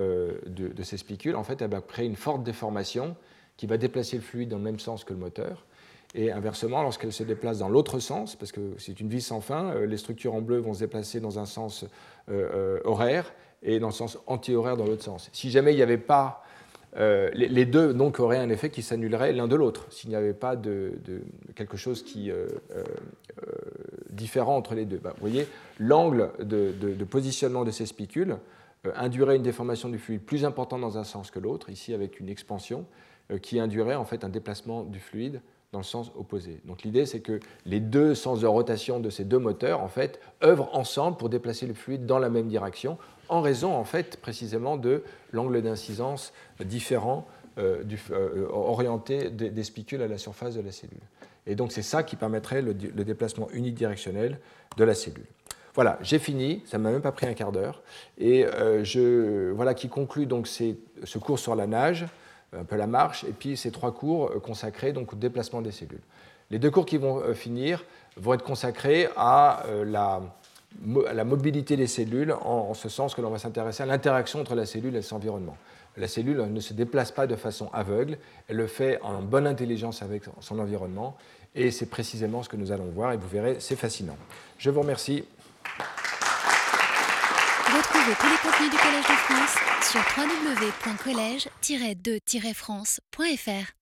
de, ces spicules, en fait elle va créer une forte déformation qui va déplacer le fluide dans le même sens que le moteur. Et inversement, lorsqu'elle se déplace dans l'autre sens, parce que c'est une vis sans fin, euh, les structures en bleu vont se déplacer dans un sens euh, euh, horaire et dans le sens anti-horaire dans l'autre sens. Si jamais il n'y avait pas les, deux donc auraient un effet qui s'annulerait l'un de l'autre s'il n'y avait pas de, quelque chose qui différent entre les deux. Bah, vous voyez, l'angle de, de, positionnement de ces spicules induirait une déformation du fluide plus importante dans un sens que l'autre, ici avec une expansion, euh, qui induirait en fait un déplacement du fluide dans le sens opposé. Donc l'idée, c'est que les deux sens de rotation de ces deux moteurs, en fait, œuvrent ensemble pour déplacer le fluide dans la même direction, en raison, en fait, précisément de l'angle d'incidence différent, euh, euh, orienté des, spicules à la surface de la cellule. Et donc c'est ça qui permettrait le, déplacement unidirectionnel de la cellule. Voilà, j'ai fini, ça ne m'a même pas pris un quart d'heure, et je, voilà qui conclut donc ce cours sur la nage un peu la marche, et puis ces trois cours euh, consacrés donc, au déplacement des cellules. Les deux cours qui vont euh, finir vont être consacrés à euh, la, la mobilité des cellules, en, ce sens que l'on va s'intéresser à l'interaction entre la cellule et son environnement. La cellule ne se déplace pas de façon aveugle, elle le fait en bonne intelligence avec son environnement, et c'est précisément ce que nous allons voir, et vous verrez, c'est fascinant. Je vous remercie. Retrouvez tous les contenus du Collège de France sur www.colège-2-france.fr.